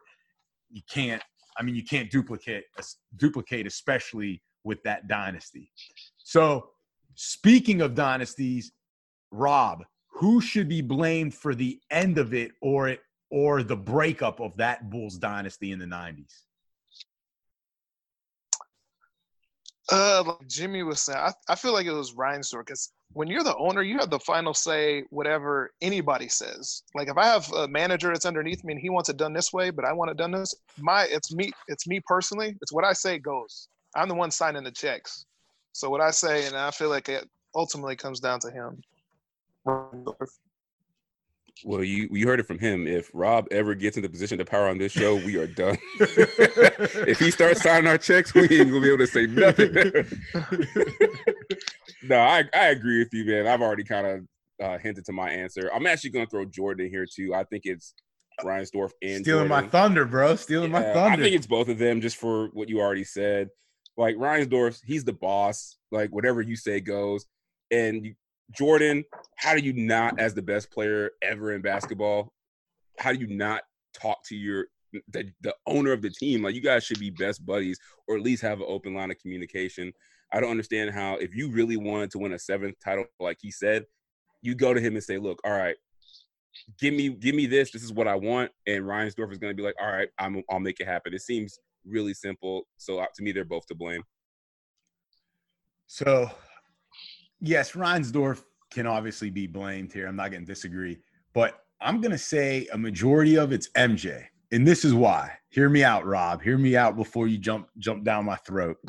you can't, I mean, you can't duplicate duplicate, especially with that dynasty. So, speaking of dynasties, Rob, who should be blamed for the end of it or it or the breakup of that Bulls dynasty in the 90s? Uh, like Jimmy was saying, I, I feel like it was Reinsdorf because when you're the owner, you have the final say, whatever anybody says. Like if I have a manager that's underneath me and he wants it done this way, but I want it done this, my it's me, it's me personally. It's what I say goes. I'm the one signing the checks. So what I say, and I feel like it ultimately comes down to him. Well, you you heard it from him. If Rob ever gets in the position to power on this show, we are done. [LAUGHS] if he starts signing our checks, we ain't gonna be able to say nothing. [LAUGHS] no, I I agree with you, man. I've already kind of uh, hinted to my answer. I'm actually gonna throw Jordan in here too. I think it's Reinsdorf and Stealing my thunder, bro. Stealing my Yeah, thunder. I think it's both of them, just for what you already said. Like Reinsdorf, he's the boss. Like whatever you say goes. And you, Jordan, how do you not, as the best player ever in basketball, how do you not talk to your the, the owner of the team? Like you guys should be best buddies, or at least have an open line of communication. I don't understand how if you really wanted to win a seventh title, like he said, you go to him and say, "Look, all right, give me give me this. This is what I want." And Reinsdorf is going to be like, "All right, I'm I'll make it happen." It seems really simple. So uh, to me, they're both to blame. So, yes, Reinsdorf can obviously be blamed here. I'm not going to disagree, but I'm going to say a majority of it's MJ, and this is why. Hear me out, Rob. Hear me out before you jump jump down my throat. [LAUGHS]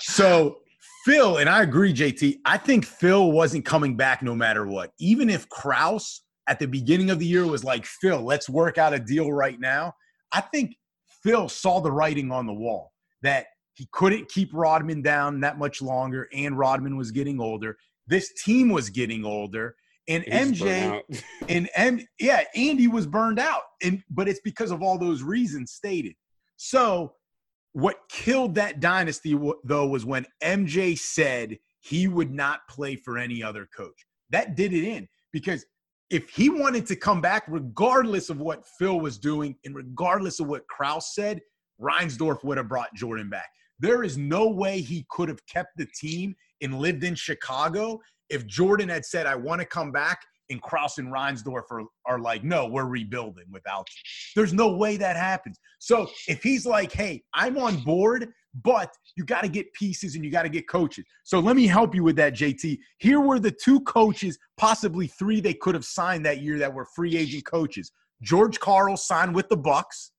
So Phil, and I agree, JT. I think Phil wasn't coming back no matter what. Even if Krause at the beginning of the year was like, Phil, let's work out a deal right now. I think Phil saw the writing on the wall that he couldn't keep Rodman down that much longer, and Rodman was getting older. This team was getting older, and He's MJ [LAUGHS] and M, yeah, Andy was burned out, and but it's because of all those reasons stated. So, what killed that dynasty though was when MJ said he would not play for any other coach. That did it in because if he wanted to come back, regardless of what Phil was doing and regardless of what Krause said, Reinsdorf would have brought Jordan back. There is no way he could have kept the team and lived in Chicago if Jordan had said, I want to come back, and Krause and Reinsdorf are, are like, no, we're rebuilding without you. There's no way that happens. So if he's like, hey, I'm on board, but you got to get pieces and you got to get coaches. So let me help you with that, JT. Here were the two coaches, possibly three they could have signed that year that were free agent coaches. George Karl signed with the Bucks.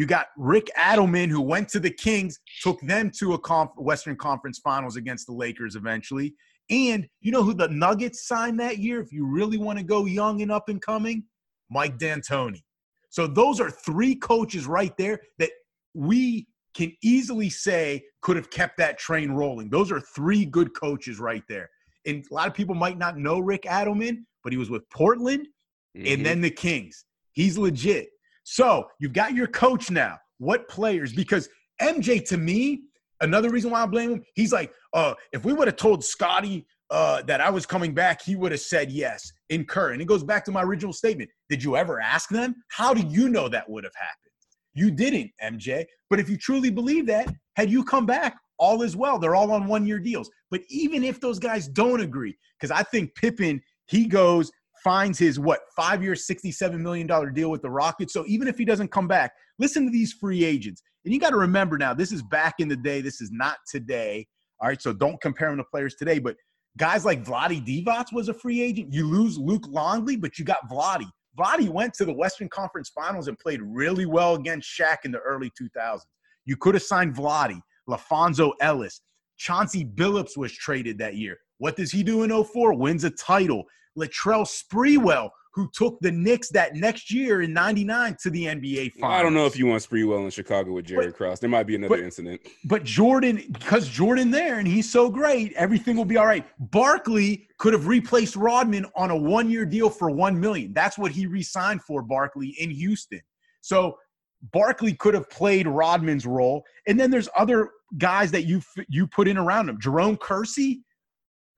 You got Rick Adelman, who went to the Kings, took them to a conf- Western Conference Finals against the Lakers eventually. And you know who the Nuggets signed that year? If you really want to go young and up and coming, Mike D'Antoni. So those are three coaches right there that we can easily say could have kept that train rolling. Those are three good coaches right there. And a lot of people might not know Rick Adelman, but he was with Portland Mhm. and then the Kings. He's legit. So you've got your coach now. What players? Because MJ, to me, another reason why I blame him, he's like, uh, if we would have told Scottie uh, that I was coming back, he would have said yes. Incur. And it goes back to my original statement. Did you ever ask them? How do you know that would have happened? You didn't, MJ. But if you truly believe that, had you come back, all is well. They're all on one year deals. But even if those guys don't agree, because I think Pippen, he goes, finds his what five year, $67 million deal with the Rockets. So even if he doesn't come back, listen to these free agents. And you got to remember now, this is back in the day. This is not today. All right. So don't compare them to players today. But guys like Vlade Divac was a free agent. You lose Luke Longley, but you got Vlade. Vlade went to the Western Conference Finals and played really well against Shaq in the early 2000s. You could have signed Vlade, LaPhonso Ellis. Chauncey Billups was traded that year. What does he do in 04? Wins a title. Latrell Sprewell, who took the Knicks that next year in '99 to the NBA Finals. I don't know if you want Sprewell in Chicago with Jerry Krause. There might be another but, incident. But Jordan, because Jordan there and he's so great, everything will be all right. Barkley could have replaced Rodman on a one-year deal for one million. That's what he re-signed for Barkley in Houston. So Barkley could have played Rodman's role, and then there's other guys that you you put in around him. Jerome Kersey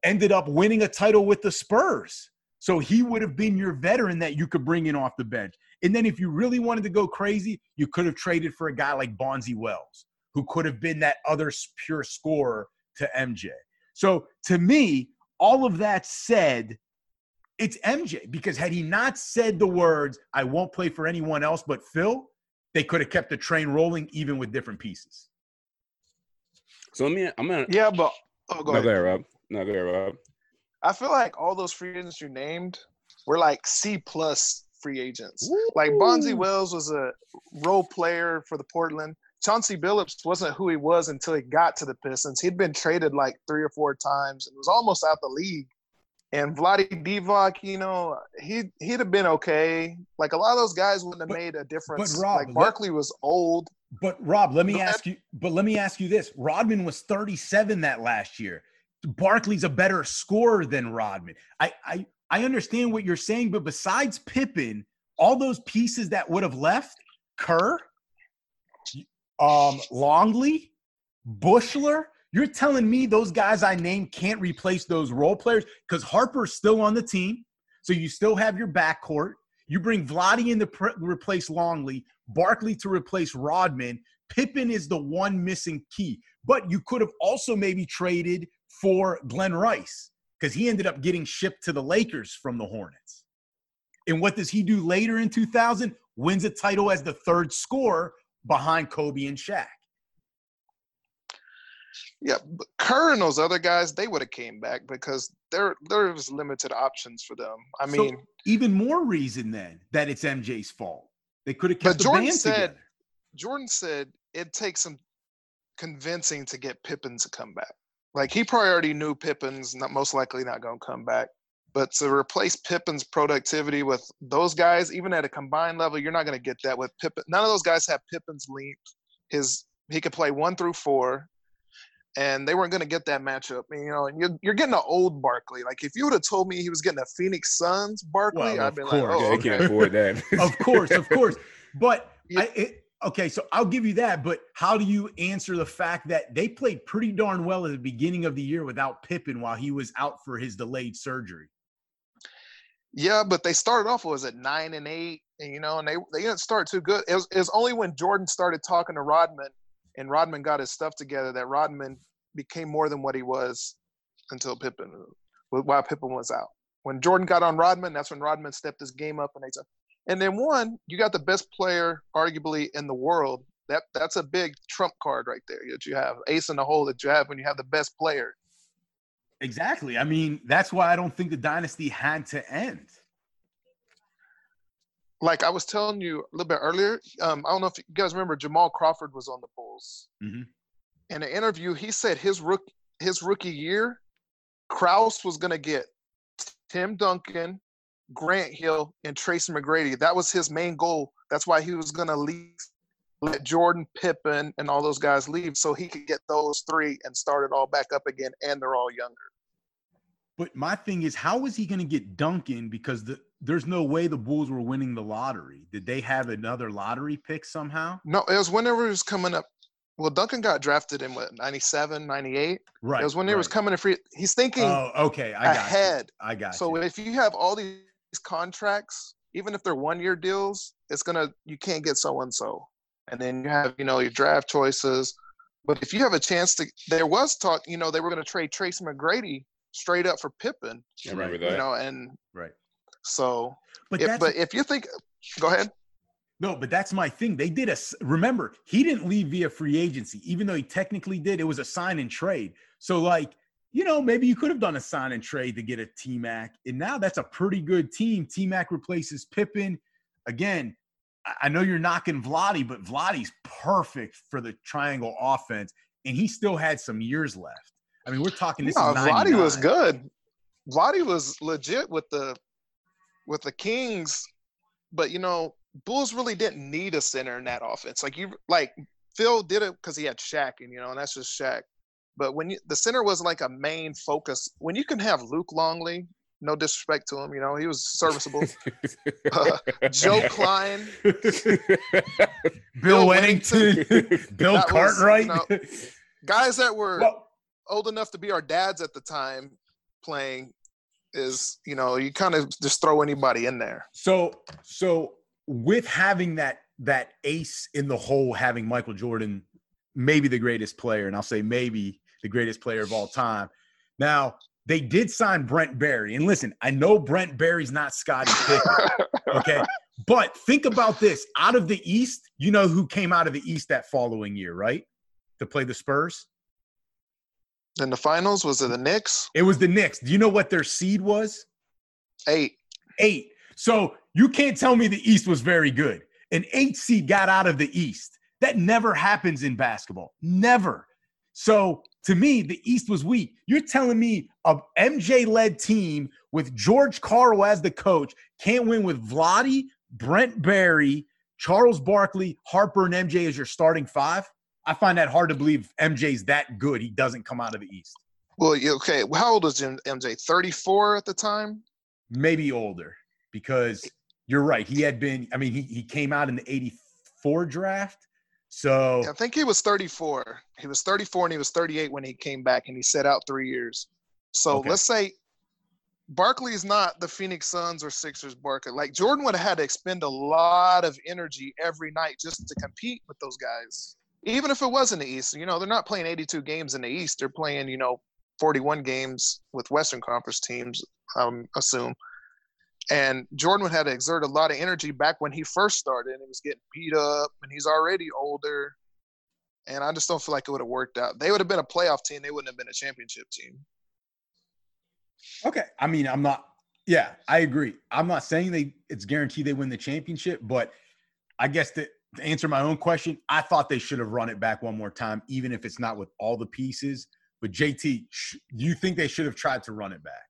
ended up winning a title with the Spurs. So he would have been your veteran that you could bring in off the bench. And then if you really wanted to go crazy, you could have traded for a guy like Bonzi Wells, who could have been that other pure scorer to MJ. So to me, all of that said, it's MJ because had he not said the words, I won't play for anyone else but Phil, they could have kept the train rolling even with different pieces. So let me, I'm gonna. Yeah, but oh, go, no, ahead. go ahead, Rob. No, go ahead, Rob. I feel like all those free agents you named were like C plus free agents. Ooh. Like Bonzi Wells was a role player for the Portland. Chauncey Billups wasn't who he was until he got to the Pistons. He'd been traded like three or four times and was almost out the league. And Vlade Divac, you know, he he'd have been okay. Like a lot of those guys wouldn't have but, made a difference. But Rob, like Barkley was old. But Rob, let me ask you. But let me ask you this: Rodman was 37 that last year. Barkley's a better scorer than Rodman. I, I I understand what you're saying, but besides Pippen, all those pieces that would have left, Kerr, um, Longley, Buechler, you're telling me those guys I named can't replace those role players because Harper's still on the team, so you still have your backcourt. You bring Vlade in to pre- replace Longley, Barkley to replace Rodman. Pippen is the one missing key, but you could have also maybe traded for Glen Rice because he ended up getting shipped to the Lakers from the Hornets. And what does he do later in 2000? Wins a title as the third scorer behind Kobe and Shaq. Yeah, but Kerr and those other guys, they would have came back because there there was limited options for them. I mean, so even more reason then that it's MJ's fault. They could have kept but Jordan said, together. Jordan said it takes some convincing to get Pippen to come back. Like he probably already knew Pippen's not most likely not going to come back. But to replace Pippen's productivity with those guys, even at a combined level, you're not going to get that with Pippen. None of those guys have Pippen's length. His he could play one through four, and they weren't going to get that matchup. You know, and you're, you're getting an old Barkley. Like if you would have told me he was getting a Phoenix Suns Barkley, well, I'd be like, oh, yeah, okay. can't afford that. of course, of course. [LAUGHS] But yeah. I, it, okay, so I'll give you that, but how do you answer the fact that they played pretty darn well at the beginning of the year without Pippen while he was out for his delayed surgery? Yeah, but they started off was at nine and eight, and you know, and they they didn't start too good. It was, it was only when Jordan started talking to Rodman and Rodman got his stuff together that Rodman became more than what he was until Pippen, while Pippen was out. When Jordan got on Rodman, that's when Rodman stepped his game up, and they said, and then one, you got the best player arguably in the world. That that's a big trump card right there that you have. Ace in the hole that you have when you have the best player. Exactly. I mean, that's why I don't think the dynasty had to end. Like I was telling you a little bit earlier, um, I don't know if you guys remember Jamal Crawford was on the Bulls. Mm-hmm. In an interview, he said his rook his rookie year, Krause was going to get Tim Duncan, Grant Hill, and Tracy McGrady. That was his main goal. That's why he was going to leave, let Jordan, Pippen, and all those guys leave so he could get those three and start it all back up again. And they're all younger. But my thing is, how is he going to get Duncan? Because the, there's no way the Bulls were winning the lottery. Did they have another lottery pick somehow? No, it was whenever it was coming up. Well, Duncan got drafted in what 97, 98? Right. It was when right. it was coming to free. He's thinking oh, okay. I ahead. Got I got it so you. if you have all these contracts, even if they're one year deals, it's gonna you can't get so and so. and then you have you know your draft choices. But if you have a chance to, there was talk, you know, they were going to trade Tracy McGrady straight up for Pippen. I remember Right. that. You know, and Right. so, But if, but if you think, go ahead. No, but that's my thing. They did a s- remember, he didn't leave via free agency, even though he technically did. It was a sign and trade. So, like, you know, maybe you could have done a sign and trade to get a T Mac. And now that's a pretty good team. T Mac replaces Pippen. Again, I- know you're knocking Vladdy, but Vladdy's perfect for the triangle offense. And he still had some years left. I mean, we're talking this no, is Vladdy was good. Vladdy was legit with the with the Kings, but you know, Bulls really didn't need a center in that offense. Like you, like Phil did it because he had Shaq, and you know, and that's just Shaq. But when you, the center was like a main focus, when you can have Luke Longley, no disrespect to him, you know, he was serviceable. [LAUGHS] Uh, Joe [LAUGHS] Kleine, Bill Bill Wennington, [LAUGHS] Bill That was, Cartwright. you know, guys that were Well, old enough to be our dads at the time playing is you know you kind of just throw anybody in there So so with having that that ace in the hole, having Michael Jordan, maybe the greatest player, and I'll say maybe the greatest player of all time. Now they did sign Brent Barry, and listen, I know Brent Barry's not Scottie Pippen, [LAUGHS] okay, but think about this: out of the East, you know who came out of the East that following year, right? To play the Spurs. in the finals was it the Knicks It was the Knicks. Do you know what their seed was? eight eight. So you can't tell me the East was very good. An eight seed got out of the East. That never happens in basketball. Never. So to me, the East was weak. You're telling me a MJ led team with George Karl as the coach can't win with Vladdy, Brent Barry, Charles Barkley, Harper, and MJ as your starting five? I find that hard to believe MJ's that good. He doesn't come out of the East. well okay how old was mj 34 at the time maybe older because you're right. He had been, I mean, he, he came out in the 84 draft. So, i think he was 34 he was 34 and he was 38 when he came back and he set out three years so Okay. let's say Barkley's not the Phoenix Suns or Sixers Barkley. Like Jordan would have had to expend a lot of energy every night just to compete with those guys. Even if it was in the East, you know, they're not playing 82 games in the East. They're playing, you know, 41 games with Western Conference teams, I um, assume. And Jordan would have to exert a lot of energy back when he first started and he was getting beat up and he's already older. And I just don't feel like it would have worked out. They would have been a playoff team. They wouldn't have been a championship team. okay. I mean, I'm not, yeah, I agree. I'm not saying they, it's guaranteed they win the championship, but I guess to, to answer my own question, I thought they should have run it back one more time, even if it's not with all the pieces. But JT, sh- do you think they should have tried to run it back?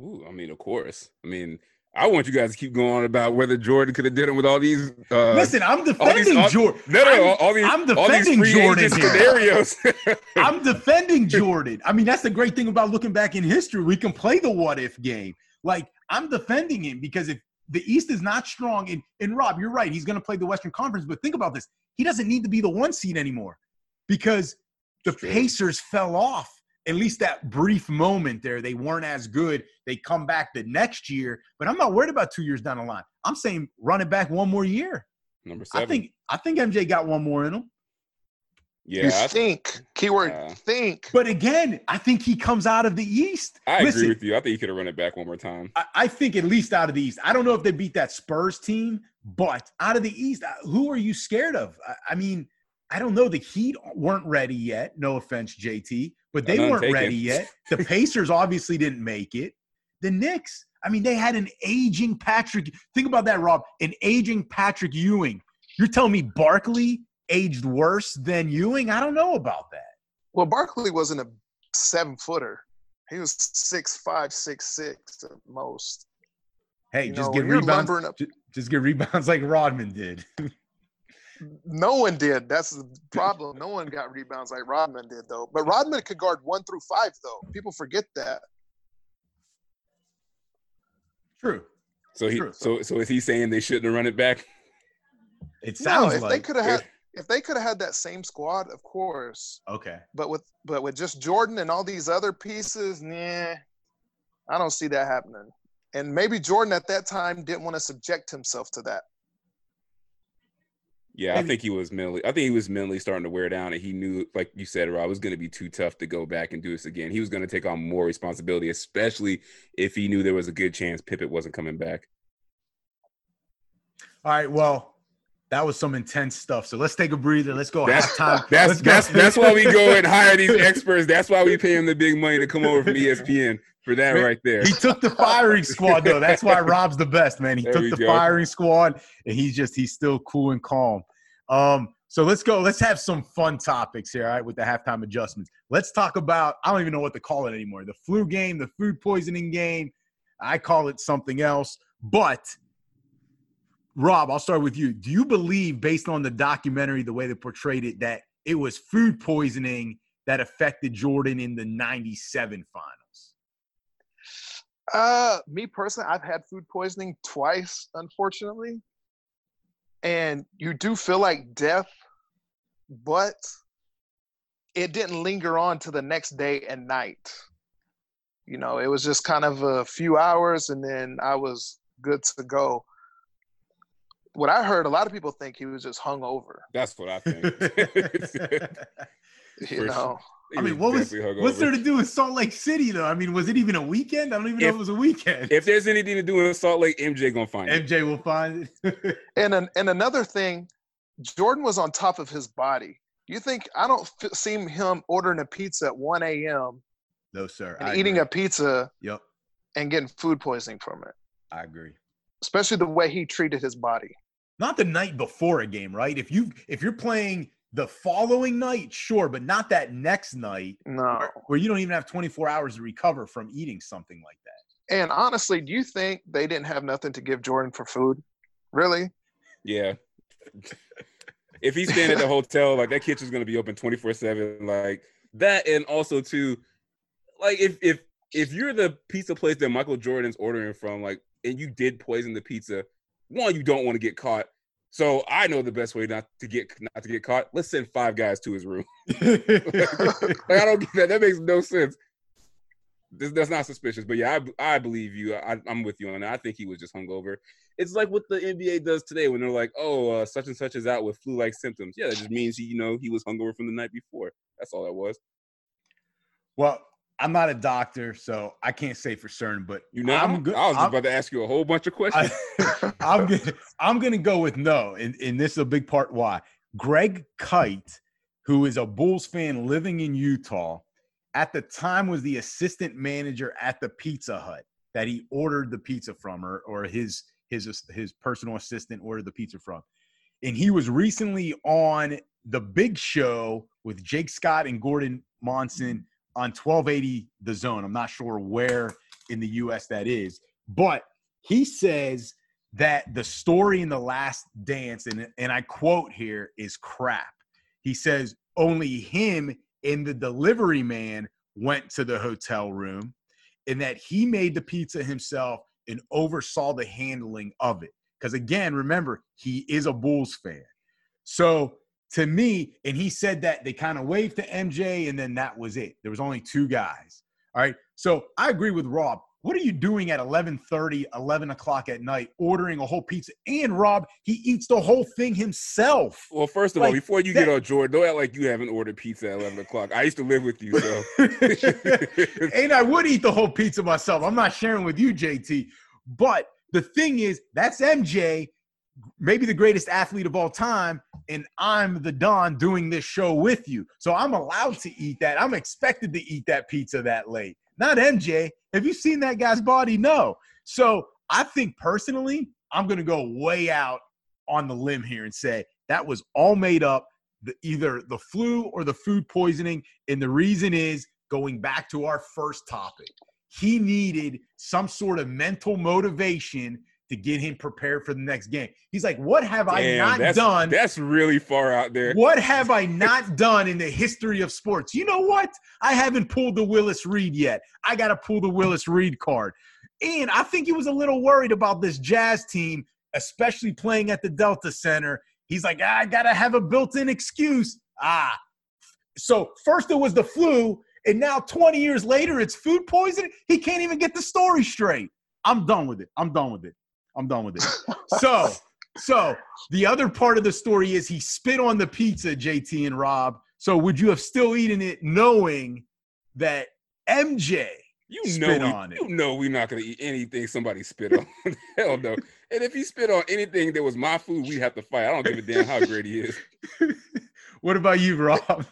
Ooh, I mean, of course. I mean, I want you guys to keep going about whether Jordan could have did it with all these. Uh, Listen, I'm all these, defending all, Jordan. no, no, I'm- all, all these, I'm these defending Jordan here. scenarios. [LAUGHS] I'm defending Jordan. I mean, that's the great thing about looking back in history. We can play the what if game. Like, I'm defending him because if the East is not strong, and, and Rob, you're right, he's going to play the Western Conference. But think about this he doesn't need to be the one seed anymore because the Pacers fell off. At least that brief moment there, they weren't as good. They come back the next year, but I'm not worried about two years down the line. I'm saying run it back one more year. Number seven. I think I think MJ got one more in him. yeah, you I, think, keyword Yeah. think. But again, I think he comes out of the East. I agree with you. I think he could have run it back one more time. I, I think at least out of the East. I don't know if they beat that Spurs team, but out of the East, uh, who are you scared of? I, I mean, I don't know. The Heat weren't ready yet. No offense, JT, but they weren't taken. ready yet. [LAUGHS] The Pacers obviously didn't make it. The Knicks, I mean, they had an aging Patrick. Think about that, Rob. An aging Patrick Ewing. You're telling me Barkley aged worse than Ewing? I don't know about that. Well, Barkley wasn't a seven footer. He was six five, six six at most. Hey, You just know, get rebounds. up- Just get rebounds like Rodman did. [LAUGHS] No one did. That's the problem. No one got rebounds like Rodman did, though. But Rodman could guard one through five, though. People forget that. True. So he, True. so so is he saying they shouldn't have run it back? It No, sounds if they like could have had, if they could have had that same squad, of course. okay. But with but with just Jordan and all these other pieces, nah, I don't see that happening. And maybe Jordan at that time didn't want to subject himself to that. Yeah, I think he was mentally. I think he was mentally starting to wear down, and he knew, like you said, Rob, it was going to be too tough to go back and do this again. He was going to take on more responsibility, especially if he knew there was a good chance Pippen wasn't coming back. All right, well, that was some intense stuff. So let's take a breather. Let's go That's halftime. [LAUGHS] that's go. that's that's why we go and hire these [LAUGHS] experts. That's why we pay him the big money to come over from ESPN for that right there. He took the firing [LAUGHS] squad though. That's why Rob's the best, man. He There took the go. firing squad, and he's just he's still cool and calm. Um, so let's go. Let's have some fun topics here, all right, with the halftime adjustments. Let's talk about I don't even know what to call it anymore. The flu game, the food poisoning game. I call it something else. But Rob, I'll start with you. Do you believe, based on the documentary, the way they portrayed it, that it was food poisoning that affected Jordan in the 97 finals? Uh, me personally, I've had food poisoning twice, unfortunately, and you do feel like death, but it didn't linger on to the next day and night. You know, it was just kind of a few hours, and then I was good to go. What I heard, a lot of people think he was just hungover. That's what I think. [LAUGHS] [LAUGHS] You For know, He I mean, what was definitely what's there to do in Salt Lake City though? I mean, was it even a weekend? I don't even know If- if it was a weekend. If there's anything to do in Salt Lake, MJ gonna find it. MJ will find it. [LAUGHS] And an, and another thing, Jordan was on top of his body. You think I don't f- see him ordering a pizza at 1 a.m. no, sir. and I eating agree. a pizza Yep, and getting food poisoning from it, I agree. especially the way he treated his body. Not the night before a game, right? If you if you're playing the following night, sure, but not that next night No. where, where you don't even have 24 hours to recover from eating something like that. And honestly, do you think they didn't have nothing to give Jordan for food? Really? Yeah. if he's staying at the hotel, like that kitchen's gonna be open 24-7. Like that, and also too, like if if if you're the pizza place that Michael Jordan's ordering from, like, and you did poison the pizza, one, you don't want to get caught. So I know the best way not to get not to get caught. Let's send five guys to his room. [LAUGHS] like I don't get that. That makes no sense. This, that's not suspicious, but yeah, I, I believe you. I, I'm with you on that. I think he was just hungover. It's like what the NBA does today when they're like, "Oh, uh, such and such is out with flu-like symptoms." Yeah, that just means he, you know, he was hungover from the night before. That's all that was. well, I'm not a doctor, so I can't say for certain, but You know, I'm good. I was I'm- about to ask you a whole bunch of questions. I, [LAUGHS] I'm gonna I'm gonna go with no, and, and this is a big part why. Craig Fite, who is a Bulls fan living in Utah, at the time was the assistant manager at the Pizza Hut that he ordered the pizza from, or or his his his personal assistant ordered the pizza from. And he was recently on the big show with Jake Scott and Gordon Monson on 1280 The Zone. I'm not sure where in the US that is, but he says that the story in the last dance and and I quote here is crap. He says only him and the delivery man went to the hotel room and that he made the pizza himself and oversaw the handling of it. Cuz again, remember, he is a Bulls fan. So to me, and he said that they kind of waved to MJ and then that was it. There was only two guys. All right. So I agree with Rob. What are you doing at 11:30, 11 o'clock at night, ordering a whole pizza? And Rob, he eats the whole thing himself. well, first of all, before you that- get on Jordan, don't act like you haven't ordered pizza at 11 o'clock. I used to live with you, so [LAUGHS] and I would eat the whole pizza myself. I'm not sharing with you, JT. But the thing is, that's MJ, maybe the greatest athlete of all time, and I'm the Don doing this show with you. So I'm allowed to eat that. I'm expected to eat that pizza that late. Not MJ. Have you seen that guy's body? No. So I think personally, I'm going to go way out on the limb here and say that was all made up. The, either the flu or the food poisoning. And the reason is going back to our first topic. He needed some sort of mental motivation to get him prepared for the next game. He's like, What have I not that's, done? That's really far out there. What have I not done in the history of sports? You know what? I haven't pulled the Willis Reed yet. I got to pull the Willis Reed card. And I think he was a little worried about this Jazz team, especially playing at the Delta Center. He's like, "Ah, I got to have a built in excuse. Ah. So first it was the flu, and now 20 years later, it's food poisoning. He can't even get the story straight. I'm done with it. I'm done with it. I'm done with it. So So the other part of the story is he spit on the pizza, JT and Rob. So would you have still eaten it knowing that MJ You spit know, we, on it? you know, we're not gonna eat anything somebody spit on. [LAUGHS] Hell no. And if he spit on anything that was my food, we'd have to fight. I don't give a damn how great he is. [LAUGHS] what about you, Rob?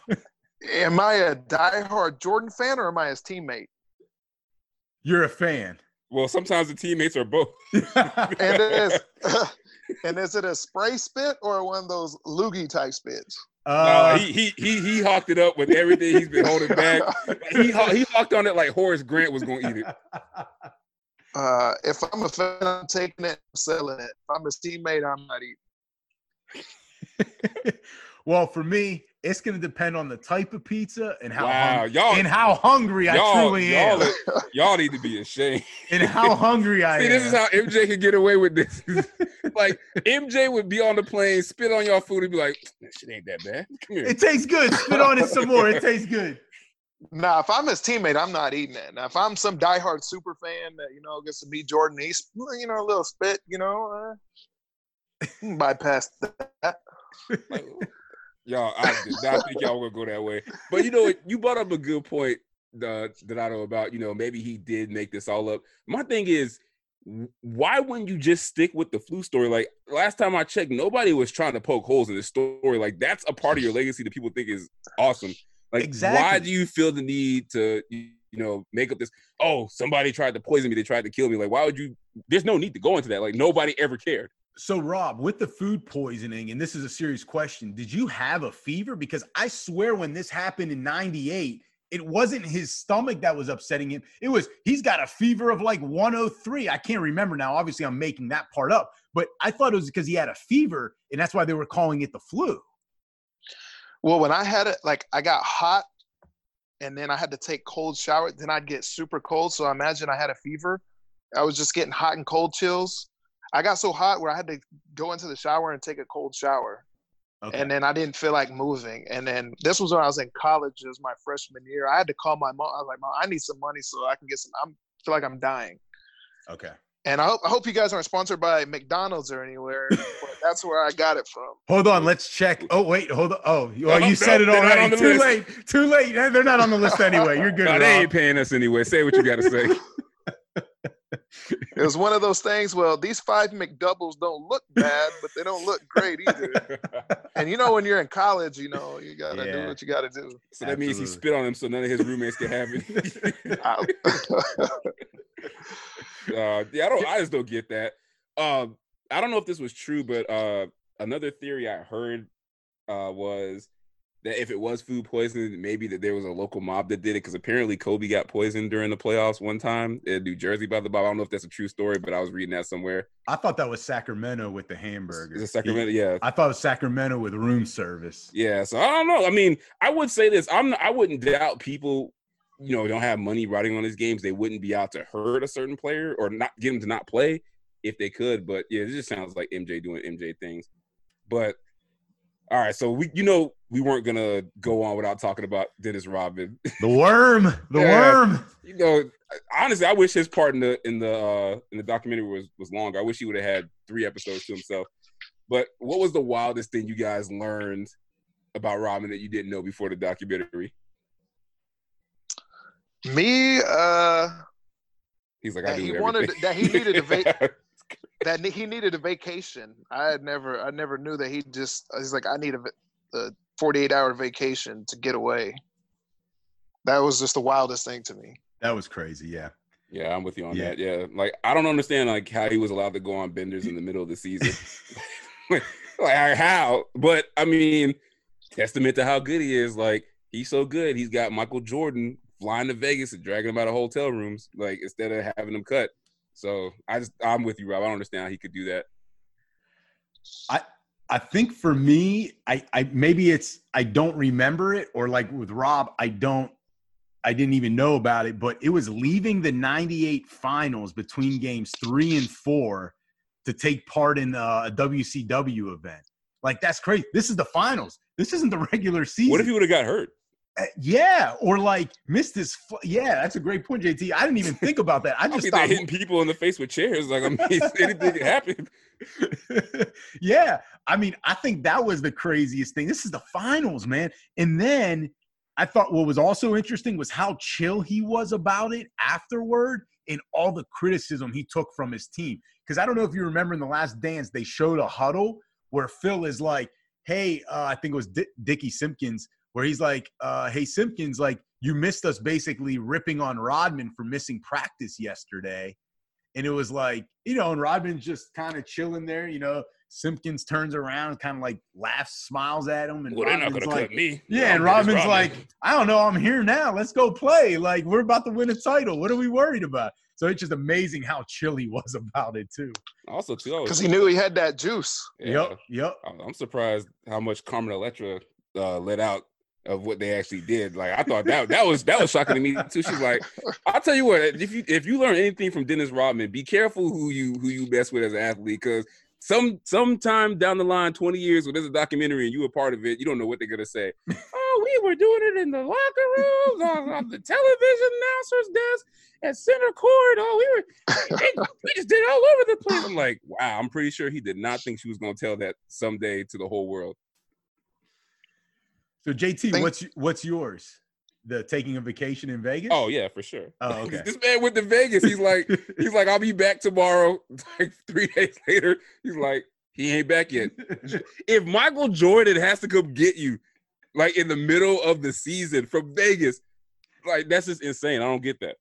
Am I a diehard Jordan fan or am I his teammate? You're a fan. Well, sometimes the teammates are both. [LAUGHS] And is [LAUGHS] and is it a spray spit or one of those loogie type spits? Uh, no, he, he he he hawked it up with everything he's been holding [LAUGHS] back. He haw- he hawked on it like Horace Grant was gonna eat it. Uh, if I'm a fan, I'm taking it, I'm selling it. If I'm a teammate, I'm not eating. well, for me, it's going to depend on the type of pizza and how Wow, hung- y'all and how hungry I truly y'all, am, y'all need to be ashamed. [LAUGHS] and how hungry [LAUGHS] I See, am. this is how MJ could get away with this. [LAUGHS] like MJ would be on the plane, spit on your food, and be like, "That shit ain't that bad. Come here." it tastes good. Spit on it some more. It tastes good. Nah, if I'm his teammate, I'm not eating it. Now, if I'm some diehard super fan that you know gets to meet Jordan, he's you know a little spit, you know, uh, bypass that. Like, y'all, I did not think y'all were gonna go that way. But you know, what? you brought up a good point uh, that I know about. You know, maybe he did make this all up. My thing is, why wouldn't you just stick with the flu story? Like last time I checked, nobody was trying to poke holes in this story. Like that's a part of your legacy that people think is awesome. Like, why do you feel the need to, you know, make up this? Oh, somebody tried to poison me. They tried to kill me. Like, why would you? There's no need to go into that. Like, nobody ever cared. So, Rob, with the food poisoning, and this is a serious question, did you have a fever? Because I swear when this happened in 98, it wasn't his stomach that was upsetting him. It was he's got a fever of like 103. I can't remember now. Obviously, I'm making that part up, but I thought it was because he had a fever, and that's why they were calling it the flu. Well, when I had it, like I got hot, and then I had to take cold shower. Then I'd get super cold. So I imagine I had a fever. I was just getting hot and cold chills. I got so hot where I had to go into the shower and take a cold shower. Okay. and then I didn't feel like moving. And then this was when I was in college. It was my freshman year. I had to call my mom. I was like, "Mom, I need some money so I can get some." I am feel like I'm dying. okay. And I hope I hope you guys aren't sponsored by McDonald's or anywhere. [LAUGHS] but that's where I got it from. Hold on, let's check. Oh wait, hold on. Oh, well, No, you oh, said it no, already. Too list. late. Too late. They're not on the list [LAUGHS] anyway. You're good. Nah, they ain't paying us anyway. Say what you got to say. [LAUGHS] [LAUGHS] It was one of those things. Well, these five McDoubles don't look bad, but they don't look great either. [LAUGHS] And you know, when you're in college, you know, you gotta Yeah. do what you gotta do. So that means he spit on him, so none of his roommates can have it. [LAUGHS] I- uh, yeah, I don't. I just don't get that. Um, I don't know if this was true, but uh, another theory I heard uh, was that if it was food poisoning, maybe that there was a local mob that did it because apparently Kobe got poisoned during the playoffs one time in New Jersey by the Bob. I don't know if that's a true story, but I was reading that somewhere. I thought that was Sacramento with the hamburger. Is it Sacramento? Yeah. I thought it was Sacramento with room service. Yeah, so I don't know. I mean, I would say this. I'm. I wouldn't doubt people. You know, don't have money riding on these games. They wouldn't be out to hurt a certain player or not get him to not play if they could. But yeah, it just sounds like MJ doing MJ things. But all right, so we, you know, we weren't gonna go on without talking about Dennis Rodman. [LAUGHS] The worm, the Yeah. worm. you know, honestly, I wish his part in the in the uh, in the documentary was was longer. I wish he would have had three episodes to himself. But what was the wildest thing you guys learned about Rodman that you didn't know before the documentary? Me, uh, He's like, I That do he wanted- everything. that he needed a va- [LAUGHS] that he needed a vacation. I had never, I never knew that he just. He's like, I need a, a 48 hour vacation to get away. That was just the wildest thing to me. That was crazy. Yeah. yeah, I'm with you on Yeah. that. Yeah, like I don't understand like how he was allowed to go on benders in the middle of the season. [LAUGHS] [LAUGHS] like how? But I mean, testament to how good he is. Like he's so good. He's got Michael Jordan flying to Vegas and dragging him out of hotel rooms, like instead of having him cut. So I just I'm with you, Rob. I don't understand how he could do that. I I think for me, I, I maybe it's I don't remember it, or like with Rob, I don't I didn't even know about it, but it was leaving the 98 finals between games three and four to take part in uh, a WCW event. Like that's crazy. This is the finals. This isn't the regular season. What if he would have got hurt? Uh, yeah, or like missed his. Fl- yeah, that's a great point, JT. I didn't even think about that. I [LAUGHS] I just mean, thought, hitting people in the face with chairs. Like I mean, [LAUGHS] anything can happen. [LAUGHS] yeah, I mean, I think that was the craziest thing. This is the finals, man. And then I thought what was also interesting was how chill he was about it afterward and all the criticism he took from his team. Because I don't know if you remember in the last dance, they showed a huddle where Phil is like, hey, uh, I think it was D- Dickie Simpkins, where he's like, uh, hey, Simpkins, like, you missed us basically ripping on Rodman for missing practice yesterday. And it was like, you know, and Rodman's just kind of chilling there, you know. Simpkins turns around, kind of like laughs, smiles at him, and Well, they're not Rodman's gonna like, cut me. yeah, I'm and Rodman's Rodman. like, I don't know, I'm here now. Let's go play. Like, we're about to win a title. What are we worried about? So it's just amazing how chill he was [LAUGHS] about it too. also too. Because he knew he had that juice. yeah, Yep, yep. I'm I'm surprised how much Carmen Electra uh, let out of what they actually did. Like I thought that that was that was shocking to me too. She's like, I'll tell you what, if you if you learn anything from Dennis Rodman, be careful who you who you mess with as an athlete because some sometime down the line, 20 years when there's a documentary and you were part of it, you don't know what they're gonna say. [LAUGHS] oh, we were doing it in the locker rooms, on, on the television announcer's desk, at center court. Oh, we were they- we [LAUGHS] just did it all over the place. I'm like, wow, I'm pretty sure he did not think she was gonna tell that someday to the whole world. So JT, Think- what's what's yours? The taking a vacation in Vegas? Oh yeah, for sure. Oh, [LAUGHS] okay. this man went to Vegas. He's like, [LAUGHS] he's like, I'll be back tomorrow. [LAUGHS] Like three days later, he's like, he ain't back yet. If Michael Jordan has to come get you, like in the middle of the season from Vegas, like that's just insane. I don't get that.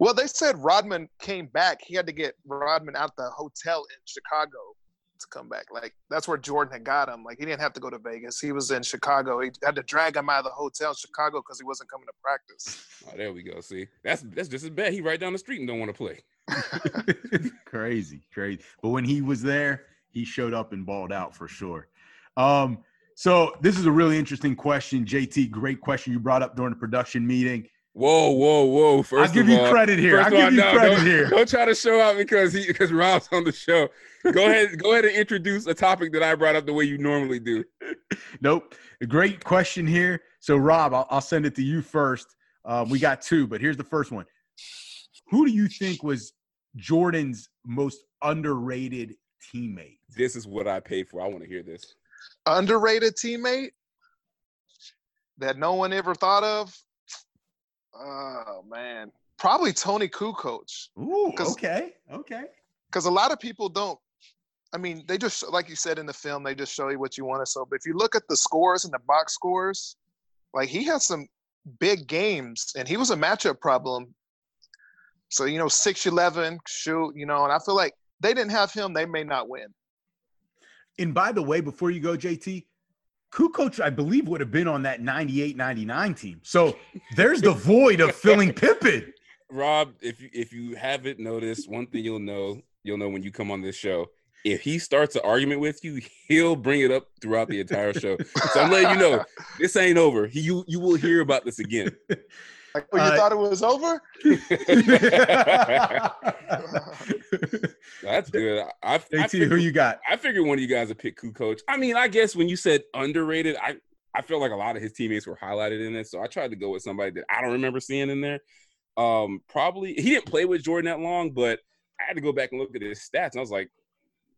Well, they said Rodman came back. He had to get Rodman out the hotel in Chicago to come back. Like that's where Jordan had got him. Like he didn't have to go to Vegas. He was in Chicago. He had to drag him out of the hotel in Chicago because he wasn't coming to practice. [LAUGHS] Oh, there we go. See, that's that's just as bad. He right down the street and don't want to play. [LAUGHS] crazy, crazy. But when he was there, he showed up and balled out for sure. Um, so this is a really interesting question, JT. Great question you brought up during the production meeting. Whoa, whoa, whoa! 1st I'll give of you all, credit here. I'll of all, give you no, credit don't, here. Don't try to show out because he because Rob's on the show. Go [LAUGHS] ahead, go ahead and introduce a topic that I brought up the way you normally do. Nope. A great question here. So, Rob, I'll, I'll send it to you first. Uh, we got two, but here's the first one. Who do you think was Jordan's most underrated teammate? This is what I paid for. I want to hear this. Underrated teammate that no one ever thought of. Oh man, probably Toni Kukoc. Ooh, okay, okay. because a lot of people don't i mean they just like you said in the film they just show you what you want to so but if you look at the scores and the box scores like he had some big games and he was a matchup problem so you know 611 shoot you know and i feel like they didn't have him they may not win And by the way, before you go, JT, Kukoc, I believe, would have been on that 98 99 team. So [LAUGHS] there's the void of filling Pippen. Rob, if you if you haven't noticed, one thing you'll know, you'll know when you come on this show. If he starts an argument with you, he'll bring it up throughout the entire show. So I'm letting you know this ain't over. He, you you will hear about this again. [LAUGHS] like oh, you Uh, thought it was over [LAUGHS] [LAUGHS] That's good. I, I, I JT, who you got? I figured one of you guys would pick Kukoc. I mean, I guess when you said underrated, I I feel like a lot of his teammates were highlighted in this, So I tried to go with somebody that I don't remember seeing in there. Um, probably he didn't play with Jordan that long, but I had to go back and look at his stats, and I was like,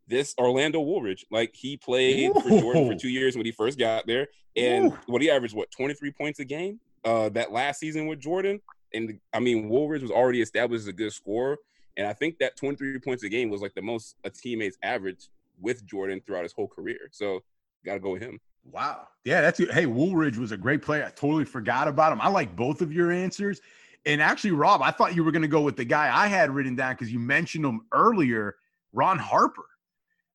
this Orlando Woolridge, like he played for Jordan for two years when he first got there, and Ooh. what he averaged what 23 points a game uh that last season with Jordan. And I mean, Woolridge was already established as a good scorer. And I think that 23 points a game was like the most a teammate's average with Jordan throughout his whole career. So gotta go with him. Wow. Yeah, that's hey, Woolridge was a great player. I totally forgot about him. I like both of your answers. And actually, Rob, I thought you were going to go with the guy I had written down because you mentioned him earlier, Ron Harper.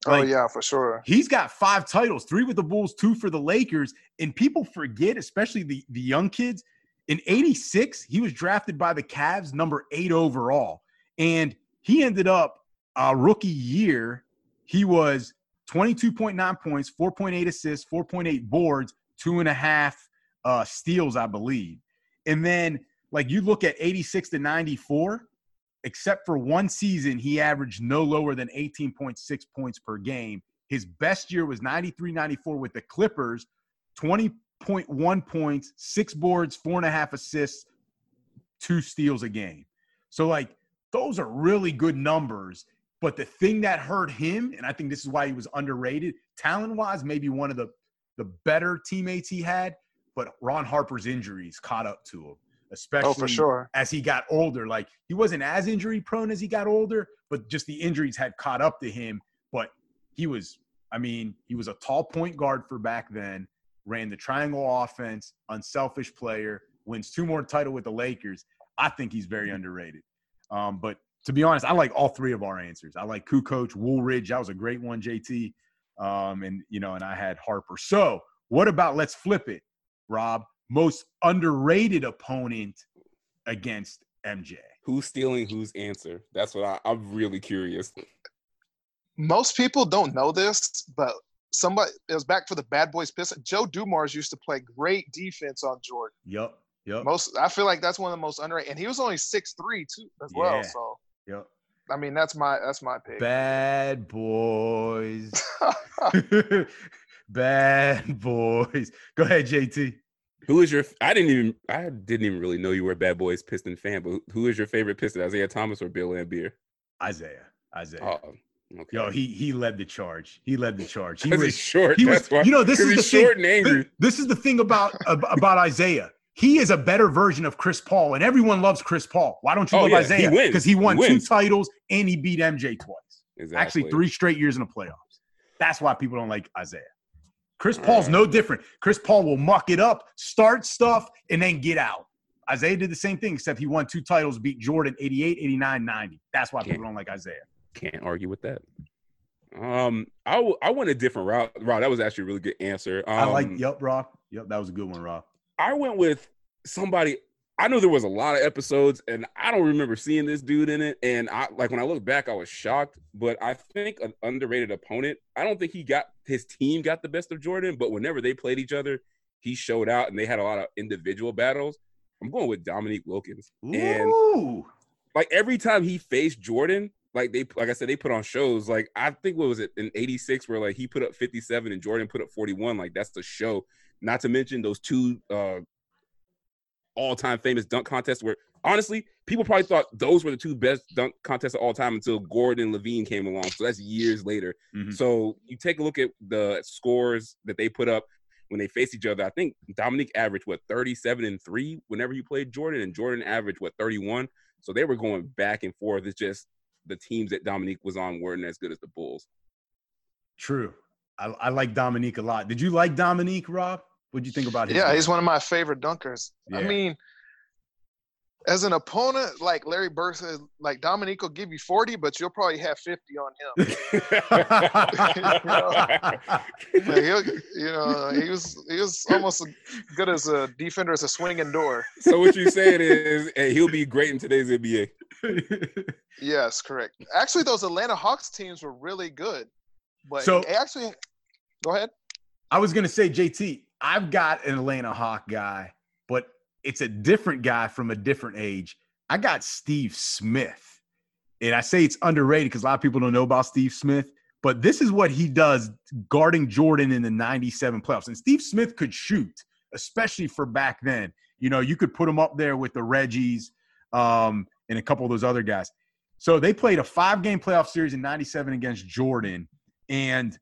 Oh yeah for sure He's got five titles, three with the Bulls, two for the Lakers. And people forget, especially the, the young kids, in 86, he was drafted by the Cavs, number eight overall. And he ended up uh, rookie year, he was 22.9 points, 4.8 assists, 4.8 boards, two and a half uh, steals, I believe. And then, like, you look at 86 to 94, except for one season, he averaged no lower than 18.6 points per game. His best year was 93 94 with the Clippers, 20.1 points, six boards, four and a half assists, two steals a game. So, like, those are really good numbers. But the thing that hurt him, and I think this is why he was underrated, talent wise, maybe one of the, the better teammates he had, but Ron Harper's injuries caught up to him, especially Oh, for sure. as he got older. Like he wasn't as injury prone as he got older, but just the injuries had caught up to him. But he was, I mean, he was a tall point guard for back then, ran the triangle offense, unselfish player, wins two more title with the Lakers. I think he's very underrated. Um, but to be honest, I like all three of our answers. I like Kukoc, Woolridge. That was a great one, JT. Um, and you know, and I had Harper. So what about let's flip it, Rob? Most underrated opponent against MJ. Who's stealing whose answer? That's what I, I'm really curious. Most people don't know this, but somebody it was back for the Bad Boys Pistons. Joe Dumars used to play great defense on Jordan. Yep. Yep. Most I feel like that's one of the most underrated, and he was only six three too as well. So Yep. I mean, that's my that's my pick. Bad boys. [LAUGHS] [LAUGHS] Bad boys. Go ahead, JT. Who is your? I didn't even. I didn't even really know you were a Bad Boys Piston fan. But who- is your favorite Piston? Isiah Thomas or Bill Laimbeer? Isiah. Isiah. Oh, okay. Yo, he he led the charge. He led the charge. He [LAUGHS] was short. he was why. you know this is the he's thing. short and angry. Thi- This is the thing about about Isiah. He is a better version of Chris Paul, and everyone loves Chris Paul. Why don't you Oh, love yeah, Isiah? Because he won He two titles and he beat MJ twice. Exactly. Actually, three straight years in the playoffs. That's why people don't like Isiah. Chris Paul's no different. Chris Paul will muck it up, start stuff, and then get out. Isiah did the same thing, except he won two titles, beat Jordan 88, 89, 90. That's why people don't like Isiah. Can't argue with that. Um, I w- I went a different route. Rob, that was actually a really good answer. Um, I like, yep, Rob. Yep, that was a good one, Rob. I went with somebody. I know there was a lot of episodes, and I don't remember seeing this dude in it. And I like when I look back, I was shocked. But I think an underrated opponent. I don't think he got his team got the best of Jordan, but whenever they played each other, he showed out, and they had a lot of individual battles. I'm going with Dominique Wilkins, and like every time he faced Jordan, like they like I said, they put on shows. Like I think what was it in '86 where like he put up 57 and Jordan put up 41. Like that's the show. Not to mention those two uh all-time famous dunk contests where honestly people probably thought those were the two best dunk contests of all time until Gordon and LaVine came along. So that's years later. Mhm. So you take a look at the scores that they put up when they faced each other. I think Dominique averaged what 37 and three whenever you played Jordan, and Jordan averaged what 31. So they were going back and forth. It's just the teams that Dominique was on weren't as good as the Bulls. True. I, I like Dominique a lot. Did you like Dominique, Rob? What'd you think about him? Yeah, he's one of my favorite dunkers. I mean, as an opponent, like Larry Bird said, like Dominique will give you 40, but you'll probably have 50 on him. [LAUGHS] [LAUGHS] Like, he'll, you know, he was he was almost as good as a defender as a swinging door. so what you're saying is, hey, he'll be great in today's NBA. Yes, correct. Actually, those Atlanta Hawks teams were really good. But So- actually, go ahead. I was gonna say, JT, I've got an Atlanta Hawk guy, but it's a different guy from a different age. I got Steve Smith. And I say it's underrated because a lot of people don't know about Steve Smith, but this is what he does guarding Jordan in the 97 playoffs. And Steve Smith could shoot, especially for back then. You know, you could put him up there with the Reggies um, and a couple of those other guys. So they played a five game playoff series in 97 against Jordan. And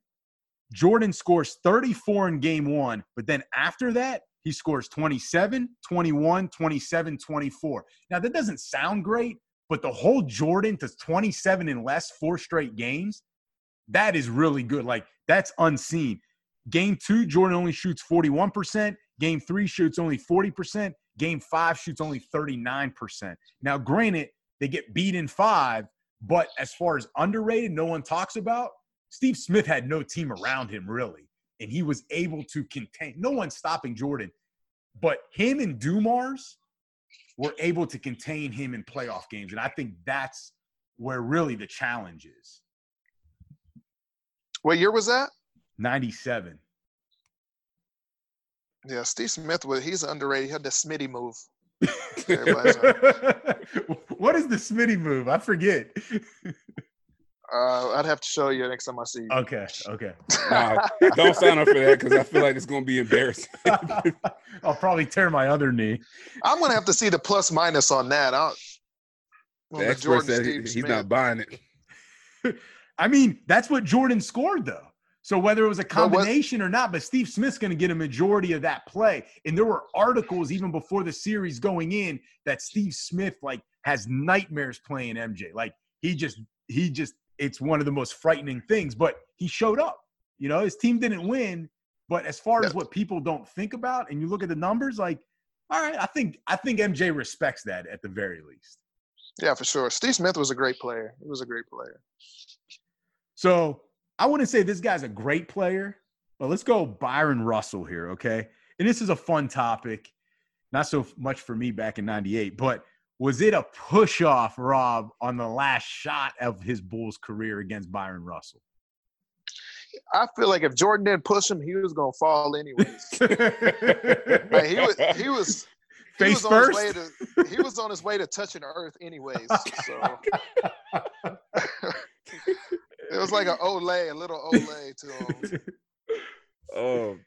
Jordan scores 34 in game one, but then after that, he scores 27, 21, 27, 24. Now, that doesn't sound great, but the whole Jordan to 27 and less, four straight games, that is really good. Like, that's unseen. Game two, Jordan only shoots 41%. Game three shoots only 40%. Game five shoots only 39%. Now, granted, they get beat in five, but as far as underrated, no one talks about, Steve Smith had no team around him really, and he was able to contain. No one stopping Jordan, but him and Dumars were able to contain him in playoff games, and I think that's where really the challenge is. What year was that? Ninety-seven. Yeah, Steve Smith was he's underrated. He had the Smitty move. [LAUGHS] What is the Smitty move? I forget. Uh, I'd have to show you next time I see you. Okay, okay. Nah, don't sign up for that because I feel like it's gonna be embarrassing. [LAUGHS] I'll probably tear my other knee. I'm gonna have to see the plus minus on that. I'll, on the the expert Jordan said he- he's Smith. not buying it. [LAUGHS] I mean, that's what Jordan scored though. So whether it was a combination or not, but Steve Smith's going to get a majority of that play. And there were articles even before the series going in that Steve Smith like has nightmares playing MJ. Like he just he just it's one of the most frightening things. But he showed up. You know, his team didn't win, but as far as what people don't think about, and you look at the numbers, like, all right, I think I think MJ respects that at the very least. Yeah, for sure. Steve Smith was a great player. He was a great player. So I wouldn't say this guy's a great player, but let's go Bryon Russell here, okay? And this is a fun topic, not so much for me back in '98, but was it a push off, Rob, on the last shot of his Bulls career against Bryon Russell? I feel like if Jordan didn't push him, he was gonna fall anyways. [LAUGHS] Like, he was he was he Face was on his first. way to he was on his way to touching Earth anyways. So [LAUGHS] it was like an Olay, a little Olay to him. Oh,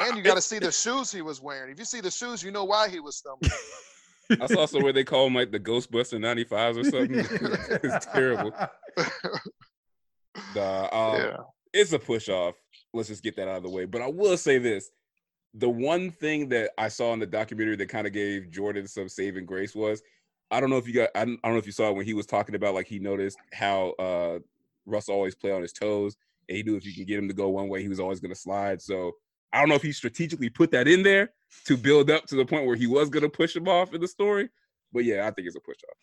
And you got to see the shoes he was wearing. If you see the shoes, you know why he was stumbling. I saw somewhere they call him like the Ghostbuster 95s or something. [LAUGHS] it's terrible. Nah, um, yeah. it's a push off. Let's just get that out of the way. But I will say this: the one thing that I saw in the documentary that kind of gave Jordan some saving grace was, I don't know if you got, I don't, I don't know if you saw it when he was talking about like he noticed how uh Russ always play on his toes, and he knew if you can get him to go one way, he was always going to slide. So I don't know if he strategically put that in there to build up to the point where he was going to push him off in the story. But yeah, I think it's a push off.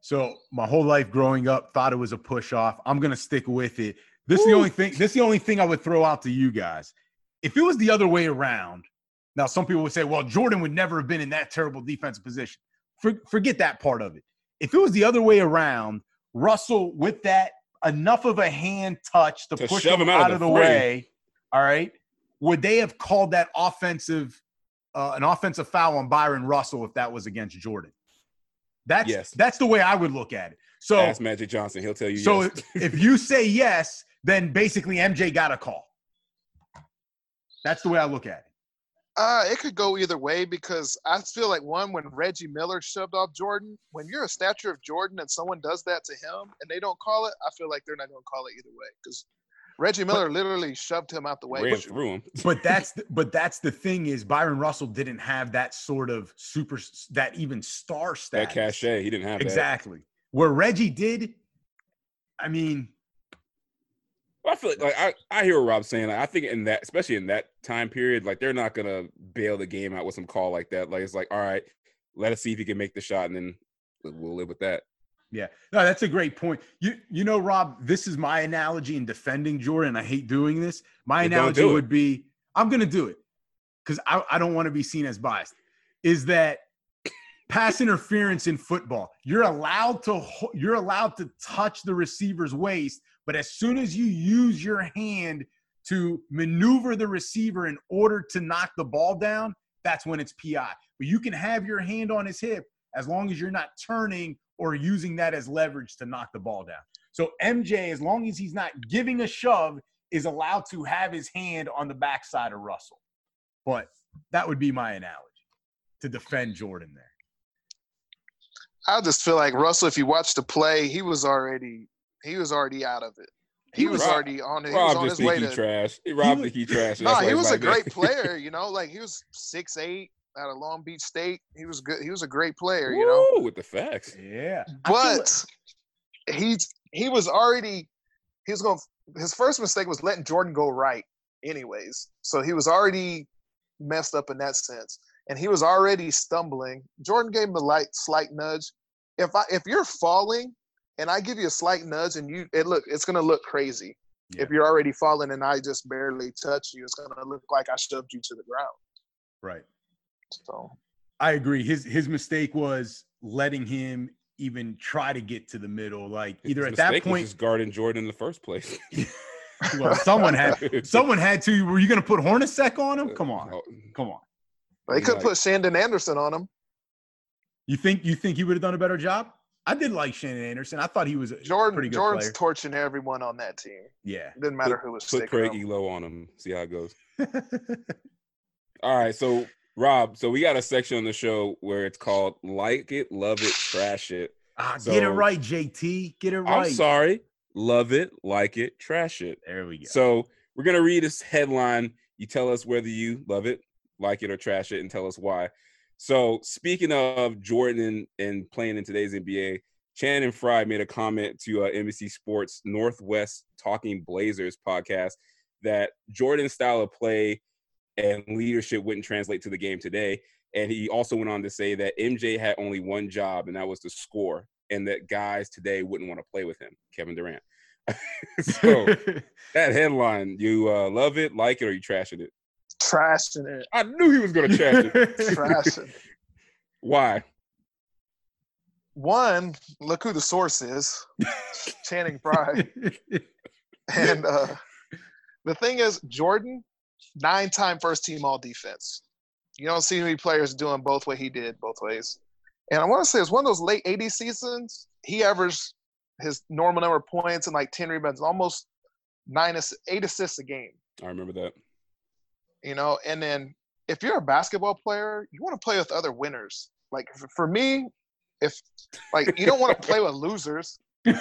So my whole life growing up, thought it was a push off. I'm gonna stick with it. This is the only thing. This is the only thing I would throw out to you guys. If it was the other way around, now some people would say, "Well, Jordan would never have been in that terrible defensive position." For, forget that part of it. If it was the other way around, Russell with that enough of a hand touch to, To push him him out out, of of the the way, all right, would they have called that offensive uh, an offensive foul on Bryon Russell if that was against Jordan? That's Yes. that's the way I would look at it. So Ask Magic Johnson; he'll tell you. so yes. if, [LAUGHS] if you say yes, then basically MJ got a call. That's the way I look at it. Uh, it could go either way because I feel like one when Reggie Miller shoved off Jordan, when you're a stature of Jordan and someone does that to him and they don't call it, I feel like they're not going to call it either way because Reggie Miller literally shoved him out the way. ran But- through him. [LAUGHS] But that's [LAUGHS] the, but that's the thing is Bryon Russell didn't have that sort of super that even star status. That status. cachet, he didn't have that. Exactly. Where Reggie did, I mean, Well, I feel like, like I, I hear what Rob's saying. Like, I think in that, especially in that time period, like they're not gonna bail the game out with some call like that. Like it's like, all right, let us see if he can make the shot, and then we'll live with that. Yeah, no, that's a great point. You you know, Rob, this is my analogy in defending Jordan. I hate doing this. My don't analogy do would be, I'm going to do it because I, I don't want to be seen as biased. Is that pass interference in football? You're allowed to you're allowed to touch the receiver's waist, but as soon as you use your hand to maneuver the receiver in order to knock the ball down, that's when it's PI. But you can have your hand on his hip as long as you're not turning or using that as leverage to knock the ball down. So MJ, as long as he's not giving a shove, is allowed to have his hand on the backside of Russell. But that would be my analogy to defend Jordan there. I just feel like Russell, if you watch the play, he was already he was already out of it. He, He was, was- already on it. He was Rob on just his way he to. trash. Rob was- think he trash. No, That's why he was a that. great [LAUGHS] player. You know, like he was six eight out of Long Beach State. He was good. He was a great player. You know, with the facts. Yeah. I feel like- but he's he was already he was going. His first mistake was letting Jordan go right, anyways. So he was already messed up in that sense, and he was already stumbling. Jordan gave him a light, slight nudge. If I if you're falling and I give you a slight nudge and you it look it's gonna look crazy. If you're already falling and I just barely touch you, it's gonna look like I shoved you to the ground. right. So I agree. His his mistake was letting him even try to get to the middle. Like either His at that mistake was point, just guarding Jordan in the first place. [LAUGHS] well, someone had [LAUGHS] someone had to. Were you going to put Hornacek on him? Come on, come on. they could Like- put Shandon Anderson on him. You think you think he would have done a better job? I did like Shandon Anderson. I thought he was a Jordan pretty good Jordan's player. torching everyone on that team. yeah. It didn't matter who was Put sticking Craig him. Elo on him. See how it goes. [LAUGHS] All right, so Rob, so we got a section on the show where it's called "Like It, Love It, Trash It." ah, get it right, JT. Get it right. I'm sorry, love it, like it, trash it. There we go. So we're gonna read this headline. You tell us whether you love it, like it, or trash it, and tell us why. So speaking of Jordan and, playing in today's NBA, Channing Frye made a comment to uh, NBC Sports Northwest Talking Blazers podcast that Jordan's style of play and leadership wouldn't translate to the game today. And he also went on to say that MJ had only one job, and that was to score, and that guys today wouldn't want to play with him, Kevin Durant. [LAUGHS] so [LAUGHS] that headline, you uh, love it, like it, or you trashing it? Trashing it. I knew he was going to trash it. Trashing. [LAUGHS] Why? One, look who the source is. Channing Frye. And uh, the thing is, Jordan, nine-time first-team All Defense. You don't see many players doing both what he did both ways. And I want to say it's one of those late '80s seasons. He averaged his normal number of points and like ten rebounds, almost nine, eight assists a game. I remember that. You know, and then if you're a basketball player, you want to play with other winners. Like for me, if like you don't want to play with losers.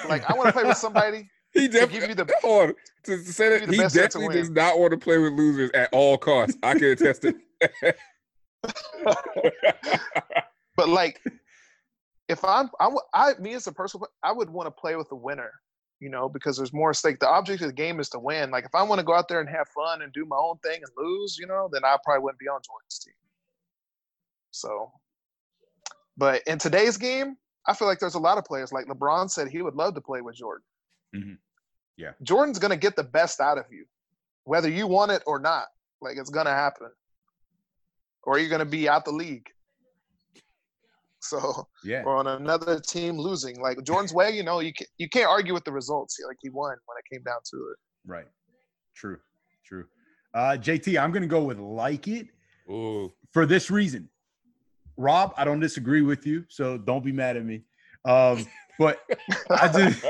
Like I want to play with somebody He definitely the hold on. To, say that give you the he best chance to definitely does not want to play with losers at all costs. I can attest it. But like, if I'm, I, w- I, me as a person, I would want to play with the winner, you know, because there's more stake. The object of the game is to win. Like, if I want to go out there and have fun and do my own thing and lose, you know, then I probably wouldn't be on Jordan's team. So, but in today's game, I feel like there's a lot of players. Like LeBron said, he would love to play with Jordan. Mhm. Yeah. Jordan's gonna get the best out of you, whether you want it or not. Like it's gonna happen, or you're gonna be out the league. So yeah. or on another team losing. Like Jordan's way, you know, you can't, you can't argue with the results. Like he won when it came down to it. Right. True. True. Uh, JT, I'm going to go with like it Ooh, for this reason. Rob, I don't disagree with you, so don't be mad at me. Um, but I just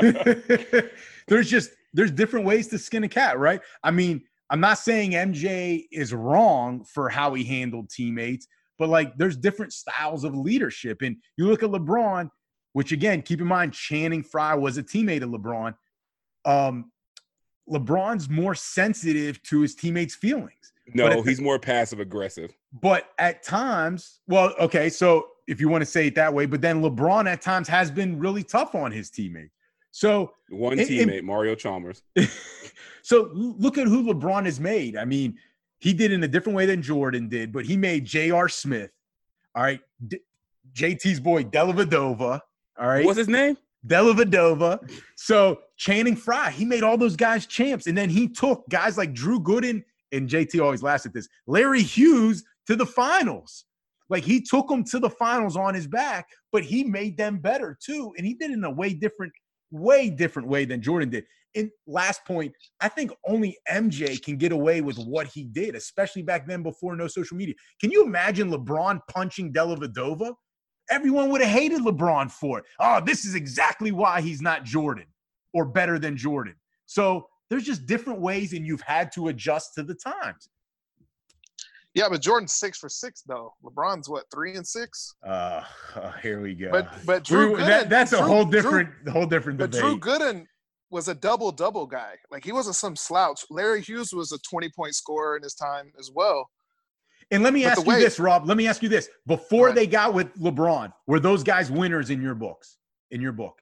[LAUGHS] there's just there's different ways to skin a cat, right? I mean, I'm not saying MJ is wrong for how he handled teammates, but like there's different styles of leadership. And you look at LeBron, which again, keep in mind, Channing Frye was a teammate of LeBron. Um, LeBron's more sensitive to his teammates' feelings. no, at the- he's more passive aggressive. But at times, well, okay, so if you want to say it that way, but then LeBron at times has been really tough on his teammate. So One and- teammate, Mario Chalmers. [LAUGHS] so look at who LeBron has made. I mean, he did in a different way than Jordan did, but he made J.R. Smith. All right. D- JT's boy, Dellavedova. All right. What's his name? Dellavedova. So Channing Frye, he made all those guys champs. And then he took guys like Drew Gooden, and JT always laughs at this, Larry Hughes to the finals. Like he took them to the finals on his back, but he made them better too. And he did it in a way different, way different way than Jordan did. And last point, I think only MJ can get away with what he did, especially back then before no social media. Can you imagine LeBron punching Dellavedova? Everyone would have hated LeBron for it. Oh, this is exactly why he's not Jordan or better than Jordan. So there's just different ways, and you've had to adjust to the times. Yeah, but Jordan's six for six though. LeBron's what three and six. Uh, here we go. But but Drew that- Gooden, that's a Drew- whole Drew- different, whole different debate. But. Drew Gooden was a double double guy. Like he wasn't some slouch. Larry Hughes was a twenty point scorer in his time as well. and let me but ask the you this, Rob. Let me ask you this: Before Right. they got with LeBron, were those guys winners in your books? In your book,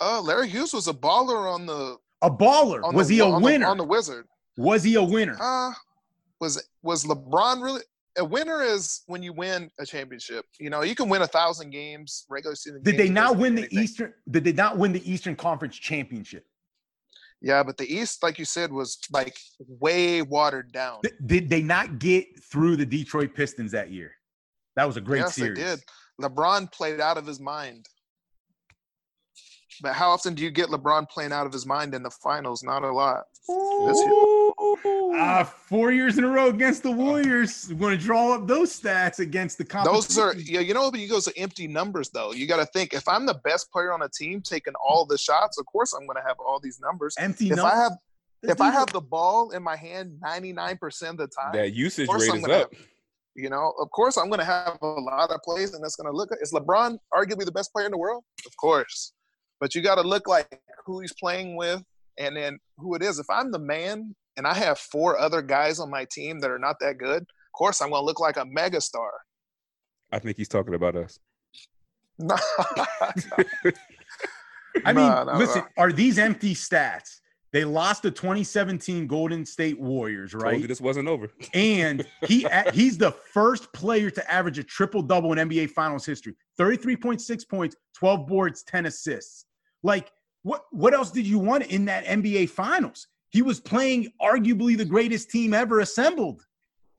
Uh, Larry Hughes was a baller on the. a baller was the, he a on the- winner? on the Wizard? was he a winner? Uh, was was LeBron really a winner? Is when you win a championship. You know, you can win a thousand games regular season. Did they not win mean the. Eastern? Did they not win the Eastern Conference championship? Yeah, but the East, like you said, was like way watered down. Th- Did they not get through the Detroit Pistons that year? That was a great yes, series. they did. LeBron played out of his mind. But how often do you get LeBron playing out of his mind in the finals? Not a lot. This year. Uh, four years in a row against the Warriors. We're going to draw up those stats against the competition. Those are yeah, you know, but you go to empty numbers though. You got to think if I'm the best player on a team taking all the shots, of course I'm going to have all these numbers. empty. If numbers. I have if I have the ball in my hand 99% of the time, That usage course rate I'm is gonna up. you know, of course I'm going to have a lot of plays and that's going to look is LeBron arguably the best player in the world? Of course. But you got to look like who he's playing with and then who it is. If I'm the man and I have four other guys on my team that are not that good, of course I'm going to look like a megastar. I think he's talking about us. [LAUGHS] No. I mean, No, no, listen, no. are these empty stats? They lost the 2017 Golden State Warriors, Told you right? this wasn't over. And he [LAUGHS] he's the first player to average a triple double in NBA Finals history. 33.6 points, 12 boards, 10 assists. Like what what else did you want in that NBA Finals? He was playing arguably the greatest team ever assembled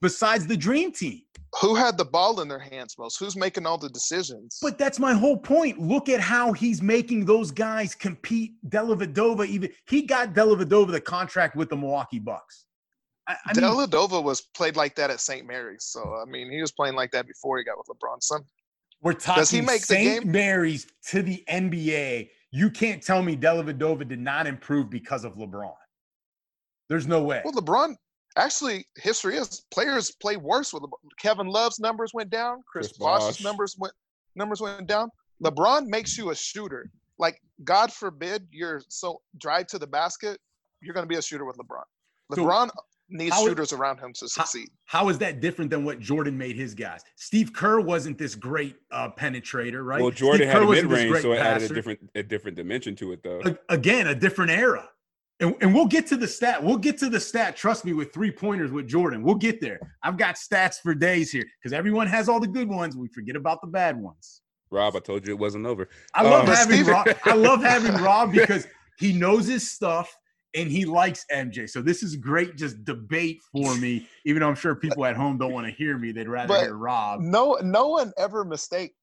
besides the dream team. Who had the ball in their hands most? Who's making all the decisions? But that's my whole point. Look at how he's making those guys compete. Dellavedova, even he got Dellavedova the contract with the Milwaukee Bucks. I, I was played like that at St. Mary's. So I mean, he was playing like that before he got with LeBron. Some we're talking Does he make St. Mary's to the NBA. You can't tell me Dellavedova did not improve because of LeBron. There's no way. well, LeBron actually history is players play worse with LeBron. Kevin Love's numbers went down. Chris, Chris Bosh's numbers went numbers went down. LeBron makes you a shooter. Like God forbid you're so drive to the basket, you're going to be a shooter with LeBron. So, LeBron needs how- shooters around him to succeed. How is that different than what Jordan made his guys? Steve Kerr wasn't this great uh, penetrator, right? Well, Jordan Steve had Kerr a mid range, so it added a different a different dimension to it, though. A- again a different era and, and we'll get to the stat we'll get to the stat trust me with three pointers with jordan we'll get there i've got stats for days here because everyone has all the good ones we forget about the bad ones Rob, I told you it wasn't over. i love Um, having rob i love having [LAUGHS] rob because he knows his stuff and he likes mj so this is great just debate for me even though i'm sure people at home don't want to hear me they'd rather But- hear rob No, no one ever mistake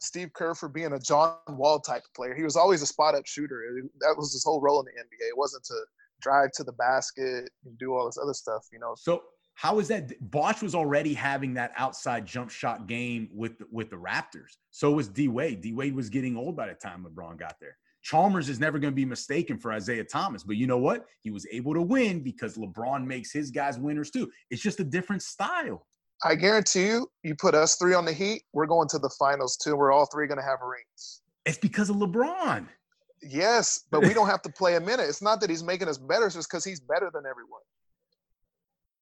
Steve Kerr for being a John Wall type player. He was always a spot up shooter. That was his whole role in the NBA. It wasn't to drive to the basket and do all this other stuff. You know, So how is that? Bosh was already having that outside jump shot game with the, with the Raptors. So was D Wade. D Wade was getting old by the time LeBron got there. Chalmers is never going to be mistaken for Isiah Thomas, but you know what? He was able to win because LeBron makes his guys winners too. It's just a different style. I guarantee you, you put us three on the Heat, we're going to the finals too. We're all three going to have rings. It's because of LeBron. Yes, but we don't [LAUGHS] have to play a minute. It's not that he's making us better. It's just because he's better than everyone.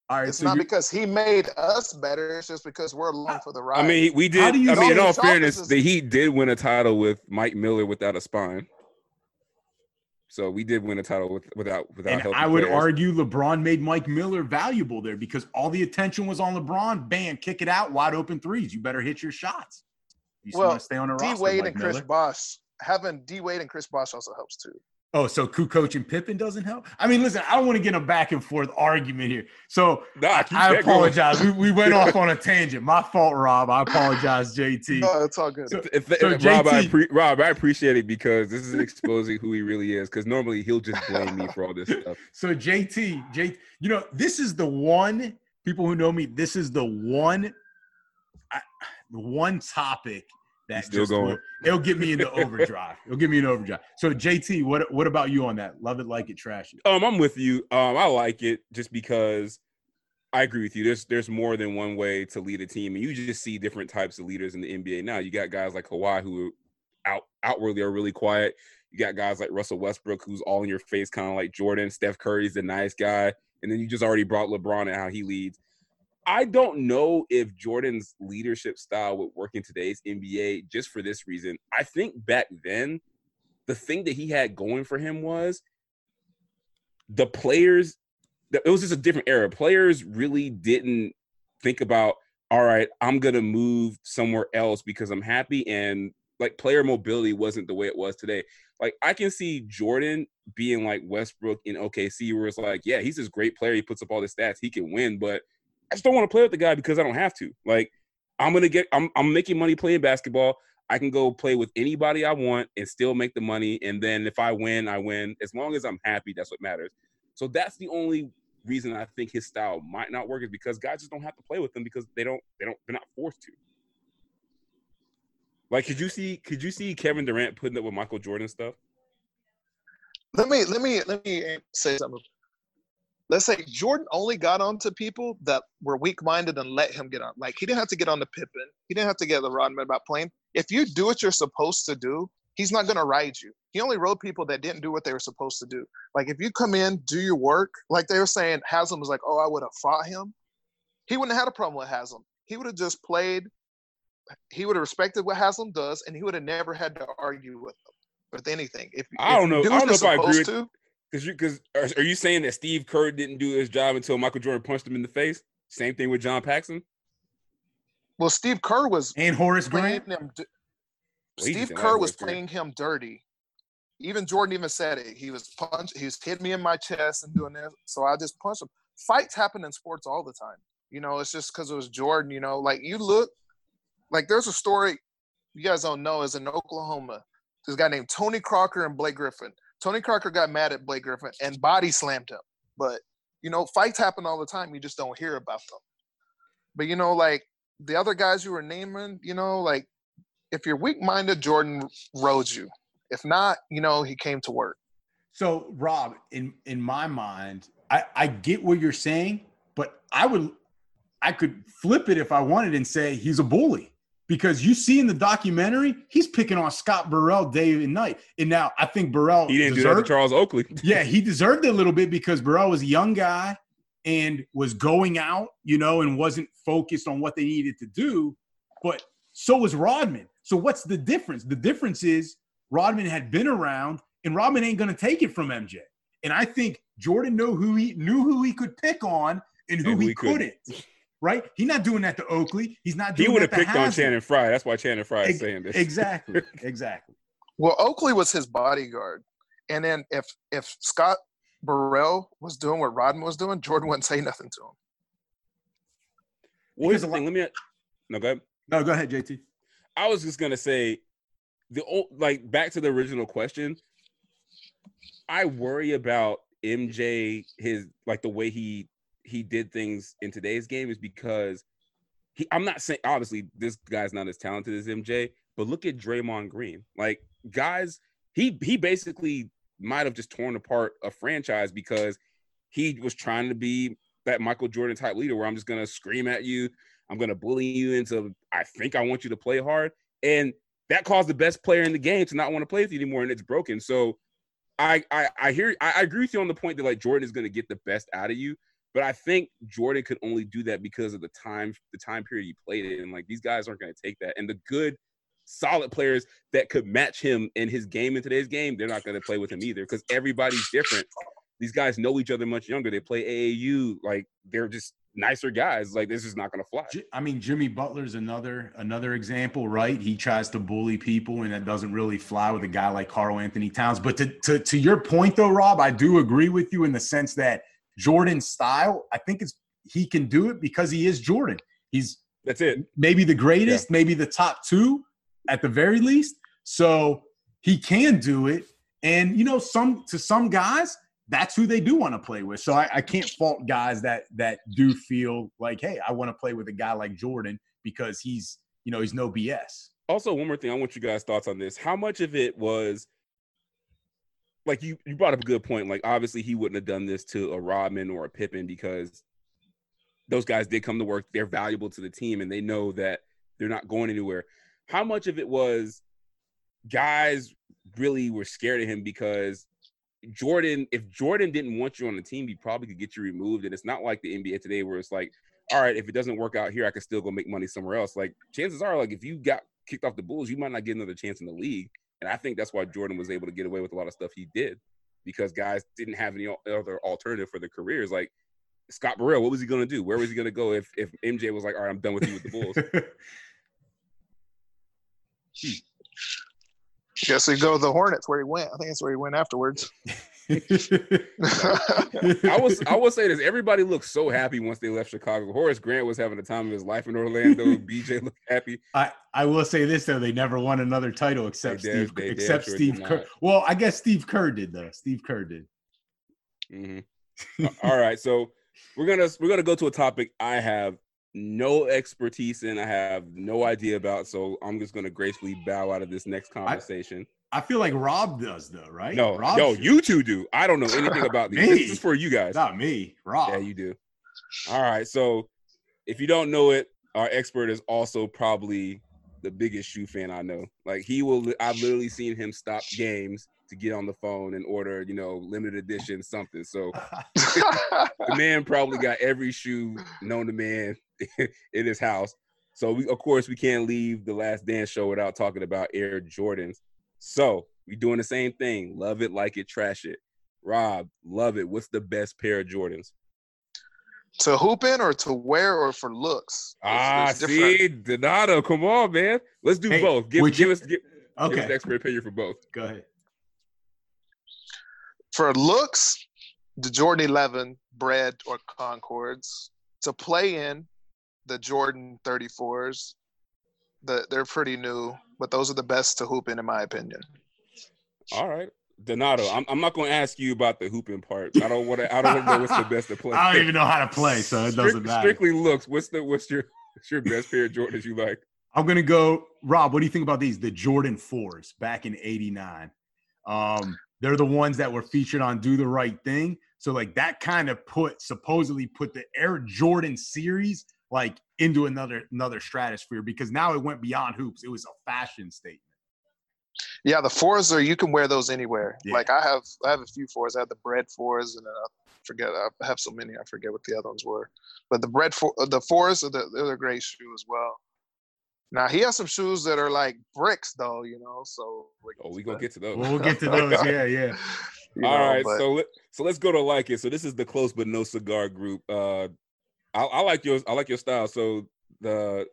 All right, It's so not because he made us better. It's just because we're along for the ride. I mean, we did. I mean, in see- all fairness, offense the Heat did win a title with Mike Miller without a spine. So we did win a title with, without without and healthy I would players. argue LeBron made Mike Miller valuable there because all the attention was on LeBron. Bam, kick it out, wide open threes. You better hit your shots. You still Well, want to stay on a D roster, D Wade Mike and Chris Miller. Bosh having D Wade and Chris Bosh also helps too. Oh, so Kukoc and Pippen doesn't help? I mean, listen, I don't want to get a back and forth argument here. So Nah, I apologize. We, we went off [LAUGHS] on a tangent. My fault, Rob. I apologize, JT. No, it's all good. So- If, if, So Rob, I JT Rob, I appreciate it because this is exposing who he really is. Because normally he'll just blame me for all this stuff. [LAUGHS] So JT, JT, you know, this is the one people who know me. This is the one, I, the one topic that He's still just will- going. it'll get me into overdrive. It'll get me into overdrive. So JT, what what about you on that? Love it, like it, trash it. Um, I'm with you. Um, I like it just because I agree with you. There's there's more than one way to lead a team, and you just see different types of leaders in the NBA now. You got guys like Kawhi who out outwardly are really quiet. You got guys like Russell Westbrook who's all in your face, kind of like Jordan. Steph Curry's the nice guy, and then you just already brought LeBron and how he leads. I don't know if Jordan's leadership style would work in today's NBA just for this reason. I think back then, the thing that he had going for him was the players it was just a different era. Players really didn't think about, all right, I'm gonna move somewhere else because I'm happy and like player mobility wasn't the way it was today. Like I can see Jordan being like Westbrook in OKC, where it's like, yeah, he's this great player. He puts up all the stats, he can win, but I just don't want to play with the guy because I don't have to. Like I'm gonna get, I'm, I'm making money playing basketball. I can go play with anybody I want and still make the money. And then if I win, I win. As long as I'm happy, that's what matters. So that's the only reason I think his style might not work is because guys just don't have to play with him because they don't they don't they're not forced to. Like, could you see could you see Kevin Durant putting up with Michael Jordan stuff? Let me let me let me say something. Let's say Jordan only got onto people that were weak-minded and let him get on. Like he didn't have to get on the Pippen. He didn't have to get the Rodman about playing. If you do what you're supposed to do, he's not gonna ride you. He only rode people that didn't do what they were supposed to do. Like if you come in, do your work, like they were saying, Haslem was like, oh, I would have fought him. He wouldn't have had a problem with Haslem. He would have just played. He would have respected what Haslem does, and he would have never had to argue with him with anything. If I don't know, do I don't know if I agree with to, because you because are, are you saying that Steve Kerr didn't do his job until Michael Jordan punched him in the face? Same thing with John Paxson. well, Steve Kerr was And Horace Grant. him. di- Well, Steve Kerr had was Horace Grant. playing him dirty. Even Jordan even said it. He was punch. He was hitting me in my chest and doing this. So I just punched him. Fights happen in sports all the time. You know, it's just because it was Jordan. You know, like you look, like there's a story you guys don't know is in Oklahoma. This guy named Tony Crocker and Blake Griffin. Tony Crocker got mad at Blake Griffin and body slammed him. But you know, fights happen all the time. You just don't hear about them. But you know, like the other guys you were naming, you know, like if you're weak-minded, Jordan rode you. If not, you know, he came to work. So, Rob, in in my mind, I I get what you're saying, but I would I could flip it if I wanted and say he's a bully because you see in the documentary he's picking on Scott Burrell day and night. And now I think Burrell He didn't do that Charles Oakley. [LAUGHS] yeah, he deserved it a little bit because Burrell was a young guy and was going out, you know, and wasn't focused on what they needed to do. But so was Rodman. So what's the difference? The difference is Rodman had been around, and Rodman ain't gonna take it from MJ. And I think Jordan knew who he knew who he could pick on and who And he he couldn't. couldn't. Right? He's not doing that to Oakley. He's not doing. He would have that to picked on Haslem. Channing Frye. That's why Channing Frye is Ex- saying this. Exactly. [LAUGHS] Exactly. Well, Oakley was his bodyguard, and then if if Scott Burrell was doing what Rodman was doing, Jordan wouldn't say nothing to him. Well, here's the a thing. Let me. No, go ahead. No, go ahead, JT. I was just gonna say, the old like back to the original question. I worry about MJ his like the way he he did things in today's game is because he. I'm not saying obviously this guy's not as talented as MJ, but look at Draymond Green. Like guys, he he basically might have just torn apart a franchise because he was trying to be that Michael Jordan type leader where I'm just gonna scream at you. I'm gonna bully you into I think I want you to play hard. And that caused the best player in the game to not want to play with you anymore, and it's broken. So I I, I hear I, I agree with you on the point that like Jordan is gonna get the best out of you, but I think Jordan could only do that because of the time the time period he played in. Like these guys aren't gonna take that. And the good solid players that could match him in his game in today's game, they're not gonna play with him either because everybody's different. These guys know each other much younger. They play AAU, like they're just nicer guys. Like this is not gonna fly. I mean, Jimmy Butler's another another example, right? He tries to bully people, and that doesn't really fly with a guy like Karl-Anthony Towns. But to to, to your point, though, Rob, I do agree with you in the sense that Jordan's style, I think it's he can do it because he is Jordan. He's That's it. maybe the greatest, maybe the top two at the very least. So he can do it. And you know, some to some guys, that's who they do want to play with. So I, I can't fault guys that that do feel like, hey, I want to play with a guy like Jordan because he's, you know, he's no BS. also one more thing i want you guys thoughts on this how much of it was like you you brought up a good point like obviously he wouldn't have done this to a rodman or a pippen because those guys did come to work they're valuable to the team and they know that they're not going anywhere how much of it was guys really were scared of him because jordan if jordan didn't want you on the team he probably could get you removed and it's not like the nba today where it's like all right, if it doesn't work out here, I can still go make money somewhere else. Like chances are, like if you got kicked off the Bulls, you might not get another chance in the league. And I think that's why Jordan was able to get away with a lot of stuff he did, because guys didn't have any other alternative for their careers. Like Scott Burrell, what was he going to do? Where was he going to go if if MJ was like, all right, I'm done with you with the Bulls? [LAUGHS] Hmm. Guess we go to the Hornets where he went. I think that's where he went afterwards. [LAUGHS] I was I will say this. Everybody looked so happy once they left Chicago. Horace Grant was having the time of his life in Orlando. [LAUGHS] BJ looked happy. I, I will say this though, they never won another title except They Steve damn except sure Steve Kerr. Well, I guess Steve Kerr did though. Steve Kerr did. Mhm. All right, so we're gonna we're gonna go to a topic I have no expertise in. I have no idea about. So I'm just gonna gracefully bow out of this next conversation. I feel like Rob does though, right? no, Rob no, should. you two do. I don't know anything [LAUGHS] about these. Me? This is for you guys. not me, Rob. Yeah, you do. All right. So if you don't know it, our expert is also probably the biggest shoe fan I know. Like he will I've literally seen him stop games to get on the phone and order, you know, limited edition something. So [LAUGHS] the man probably got every shoe known to man [LAUGHS] in his house. So we of course we can't leave the last dance show without talking about Air Jordans. So we doing the same thing. Love it, like it, trash it. Rob, love it. What's the best pair of Jordans? to hoop in or to wear or for looks. There's- Ah, there's different- see, Donato, come on, man. Let's do Hey, both. Give, would give you- us give, give us okay, the expert opinion for both. go ahead. For looks, the Jordan 11 Bred or Concords. To play in, the Jordan 34s. The, they're pretty new, but those are the best to hoop in, in my opinion. All right. Donato, I'm, I'm not going to ask you about the hooping part. I don't want to. I don't know what's the best to [LAUGHS] play. I don't even know how to play, so it doesn't Strict- matter. Strictly looks. What's the what's your what's your best pair of Jordans you like? I'm gonna go, Rob. What do you think about these? The Jordan fours back in '89. Um, they're the ones that were featured on Do the Right Thing. So like that kind of put supposedly put the Air Jordan series like into another another stratosphere because now it went beyond hoops. It was a fashion statement. Yeah, the fours are you can wear those anywhere. Yeah. Like I have, I have a few fours. I have the Bred fours, and then I forget. I have so many. I forget what the other ones were. But the Bred for the fours are the, they're a great shoe as well. Now he has some shoes that are like bricks, though. You know, so. like, Oh, we gonna get to those. We'll get to [LAUGHS] those. Yeah, yeah. [LAUGHS] you All know, right, but- so let, so let's go to like it. So this is the close but no cigar group. Uh, I, I like yours. I like your style. So the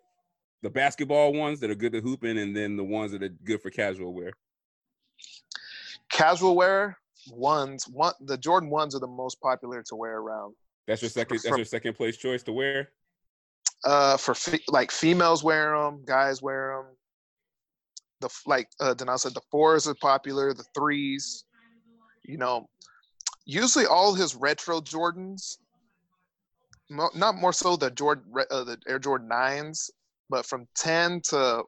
the basketball ones that are good to hooping, and then the ones that are good for casual wear. casual wear ones, one the Jordan ones are the most popular to wear around. That's your second. That's your second place choice to wear. Uh, for fe- like females wear them, guys wear them. The like uh, Denal said, the fours are popular. The threes, you know, usually all his retro Jordans, mo- not more so the Jordan uh, the Air Jordan nines, but from ten to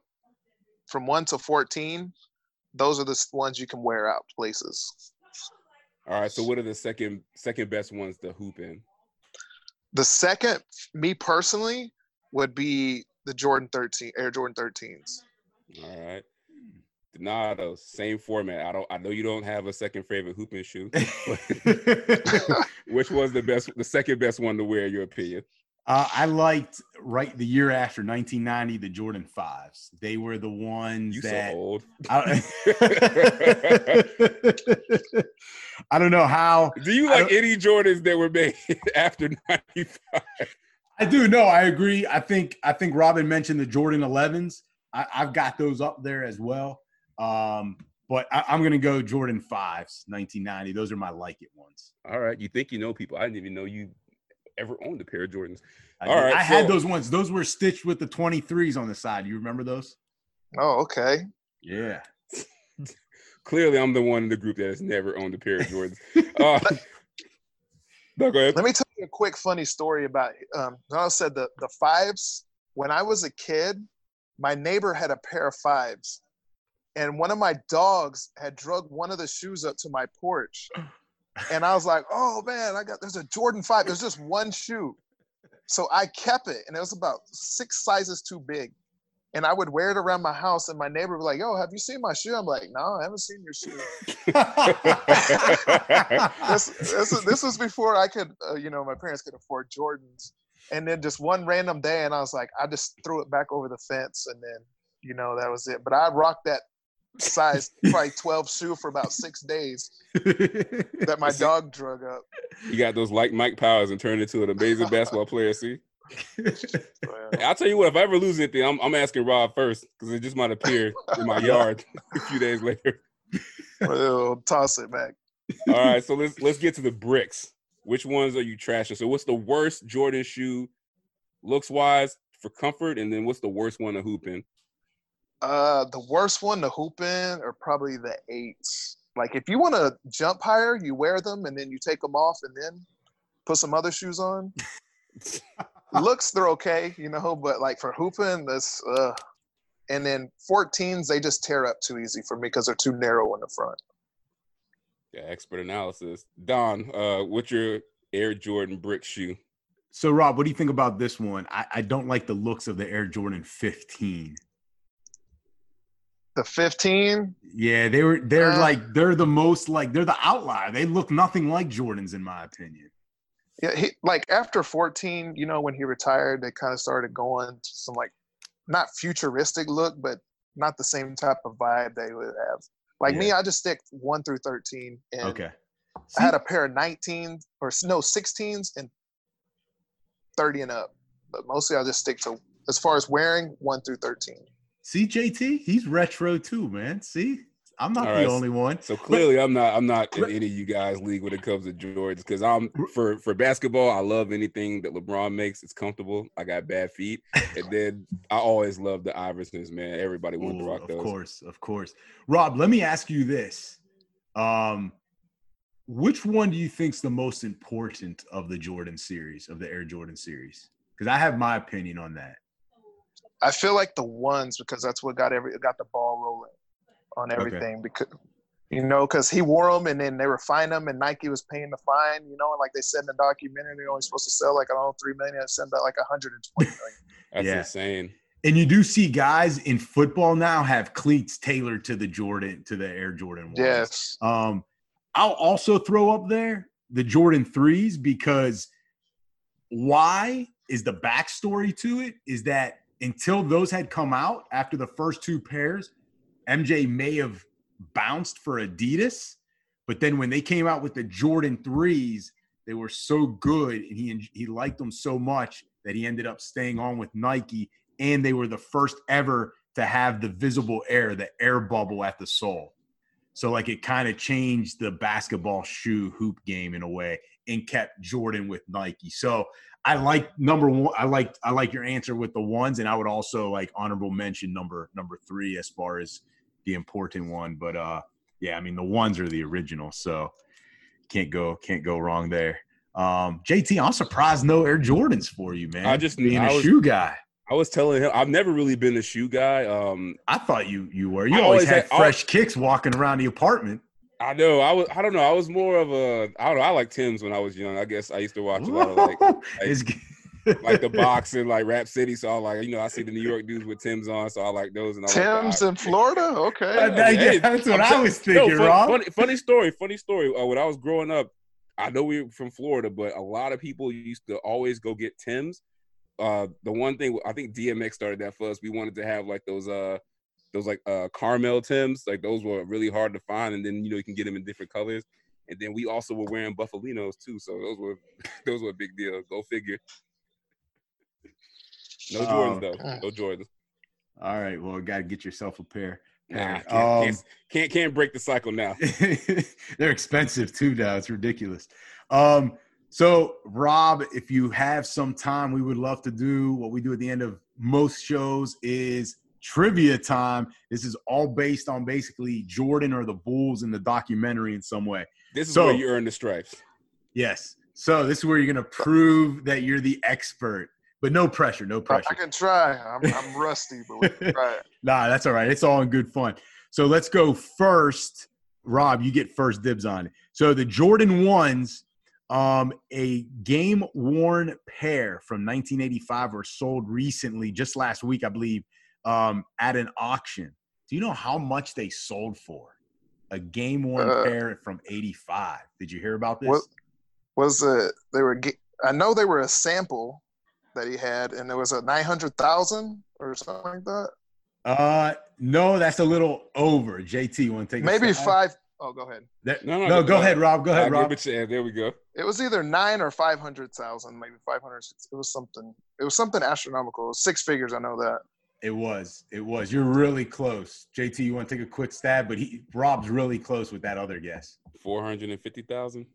from one to fourteen, those are the ones you can wear out places. All right. So what are the second second best ones to hoop in? The second, me personally, would be the Jordan 13, Air Jordan 13s. All right. Donato, same format. I don't. I know you don't have a second favorite hooping shoe. [LAUGHS] [LAUGHS] Which was the best? The second best one to wear? in Your opinion? Uh, I liked right the year after 1990 the Jordan fives. They were the ones You that so old. I, [LAUGHS] I don't know how. Do you like any Jordans that were made after '95? I do. No, I agree. I think I think Robin mentioned the Jordan 11s. I've got those up there as well. Um, but I, I'm gonna go Jordan fives, 1990. Those are my like it ones. All right. You think you know people? I didn't even know you ever owned a pair of Jordans. I, All did. right, I had those ones. Those were stitched with the 23s on the side. You remember those? Oh, okay. Yeah. [LAUGHS] Clearly, I'm the one in the group that has never owned a pair of Jordans. [LAUGHS] Uh, no, go ahead. Let me tell you a quick funny story about um I said the the fives. When I was a kid, my neighbor had a pair of fives. And one of my dogs had drug one of the shoes up to my porch. And I was like, oh man, I got there's a Jordan 5. There's just one shoe. So I kept it, and it was about six sizes too big. And I would wear it around my house, and my neighbor would be like, Yo, have you seen my shoe? I'm like, No, I haven't seen your shoe. [LAUGHS] this this this was before I could, uh, you know, my parents could afford Jordans. And then just one random day, and I was like, I just threw it back over the fence, and then, you know, that was it. But I rocked that size [LAUGHS] probably 12 shoe for about six days that my [LAUGHS] dog drug up. You got those like Mike Powers and turned into an amazing [LAUGHS] basketball player. See. I'll tell you what. If I ever lose anything, I'm, I'm asking Rob first because it just might appear in my yard a few days later. We'll toss it back. All right, so let's let's get to the bricks. Which ones are you trashing? So what's the worst Jordan shoe looks wise for comfort, and then what's the worst one to hoop in? Uh, the worst one to hoop in are probably the eights. Like if you want to jump higher, you wear them and then you take them off and then put some other shoes on. [LAUGHS] Looks they're okay, you know, but like for hooping, this uh. And then 14s, they just tear up too easy for me because they're too narrow in the front. Yeah, expert analysis. Don, uh, what's your Air Jordan brick shoe? So, Rob, what do you think about this one? I, I don't like the looks of the Air Jordan 15. The 15, Yeah, they were they're Uh. like they're the most like they're the outlier. They look nothing like Jordans in my opinion. yeah, he like after 14, you know, when he retired, they kind of started going to some like not futuristic look, but not the same type of vibe they would have. Like me, I just stick one through 13, and Okay. I had a pair of 19s or no 16s and 30 and up, but mostly I just stick to as far as wearing one through 13. See JT, he's retro too, man. See, I'm not All the only one. So clearly, I'm not I'm not in any of you guys' league when it comes to Jordans because I'm for for basketball. I love anything that LeBron makes. It's comfortable. I got bad feet, and [LAUGHS] then I always love the Iversons. Man, everybody wants to Ooh, rock of those. course, of course. Rob, let me ask you this. Um, which one do you think's the most important of the Jordan series, of the Air Jordan series? Because I have my opinion on that. I feel like the ones because that's what got every got the ball rolling on Okay. everything because you know because he wore them and then they were fining them and Nike was paying the fine you know and like they said in the documentary they're only supposed to sell like I don't know three million and send back like 120 million. [LAUGHS] That's Yeah. insane. And you do see guys in football now have cleats tailored to the Jordan, to the Air Jordan ones. yes, Um, I'll also throw up there the Jordan threes because why is the backstory to it is that until those had come out after the first two pairs, MJ may have bounced for Adidas, but then when they came out with the Jordan threes, they were so good and he he liked them so much that he ended up staying on with Nike, and they were the first ever to have the visible air, the air bubble at the sole. So like it kind of changed the basketball shoe hoop game in a way and kept Jordan with Nike. So I like number one. I like I like your answer with the ones, and I would also like honorable mention number number three as far as the important one. But uh, yeah, I mean the ones are the original, so can't go can't go wrong there. Um, JT, I'm surprised no Air Jordans for you, man. I just- being I a was- shoe guy. I was telling him I've never really been a shoe guy. Um, I thought you you were. You always, always had had- I- fresh kicks walking around the apartment. I know I was I don't know I was more of a I don't know I like Tim's when I was young. I guess I used to watch a lot of like [LAUGHS] It's- [LAUGHS] like the boxing, like Rap City. So I like, you know, I see the New York dudes with Tim's on, so I like those. And I Tim's like in Florida, okay. That- that- Hey, that's what I'm I tell- was No, thinking, fun- Rob. Funny, funny story. Funny story. Uh, when I was growing up, I know we were from Florida, but a lot of people used to always go get Tim's. Uh, the one thing I think DMX started that for us. We wanted to have like those uh those like uh caramel Tims. Like those were really hard to find, and then you know you can get them in different colors. And then we also were wearing Buffalinos too, so those were [LAUGHS] those were a big deal. Go figure. No Jordans Oh. though. No Jordans. All right, well, got to get yourself a pair. Nah, can't, Um, can't, can't can't break the cycle now. [LAUGHS] they're expensive too now. It's ridiculous. Um, so Rob, if you have some time, we would love to do what we do at the end of most shows is trivia time. This is all based on basically Jordan or the Bulls in the documentary in some way. This is So- where you earn the stripes. Yes. So this is where you're gonna prove that you're the expert, but no pressure, no pressure. I can try. I'm, I'm rusty, but we can try. [LAUGHS] Nah, that's all right. It's all in good fun. So let's go first. Rob, you get first dibs on it. So the Jordan ones, um, a game worn pair from 1985 were sold recently, just last week, I believe, um, at an auction. Do you know how much they sold for? A game worn Uh, pair from 85. Did you hear about this? What was it? They were. I know they were a sample that he had, and there was a nine hundred thousand or something like that. Uh, no, that's a little over. JT, you want to take a Maybe stab? five oh go ahead. That- No, no, no, go no. ahead, Rob. Go ahead, agree Rob. with you. There we go. It was either nine or five hundred thousand, maybe five hundred. It was something. It was something astronomical. It was six figures. I know that. It was. It was. You're really close. JT, you want to take a quick stab? But he Rob's really close with that other guess. Four hundred and fifty thousand.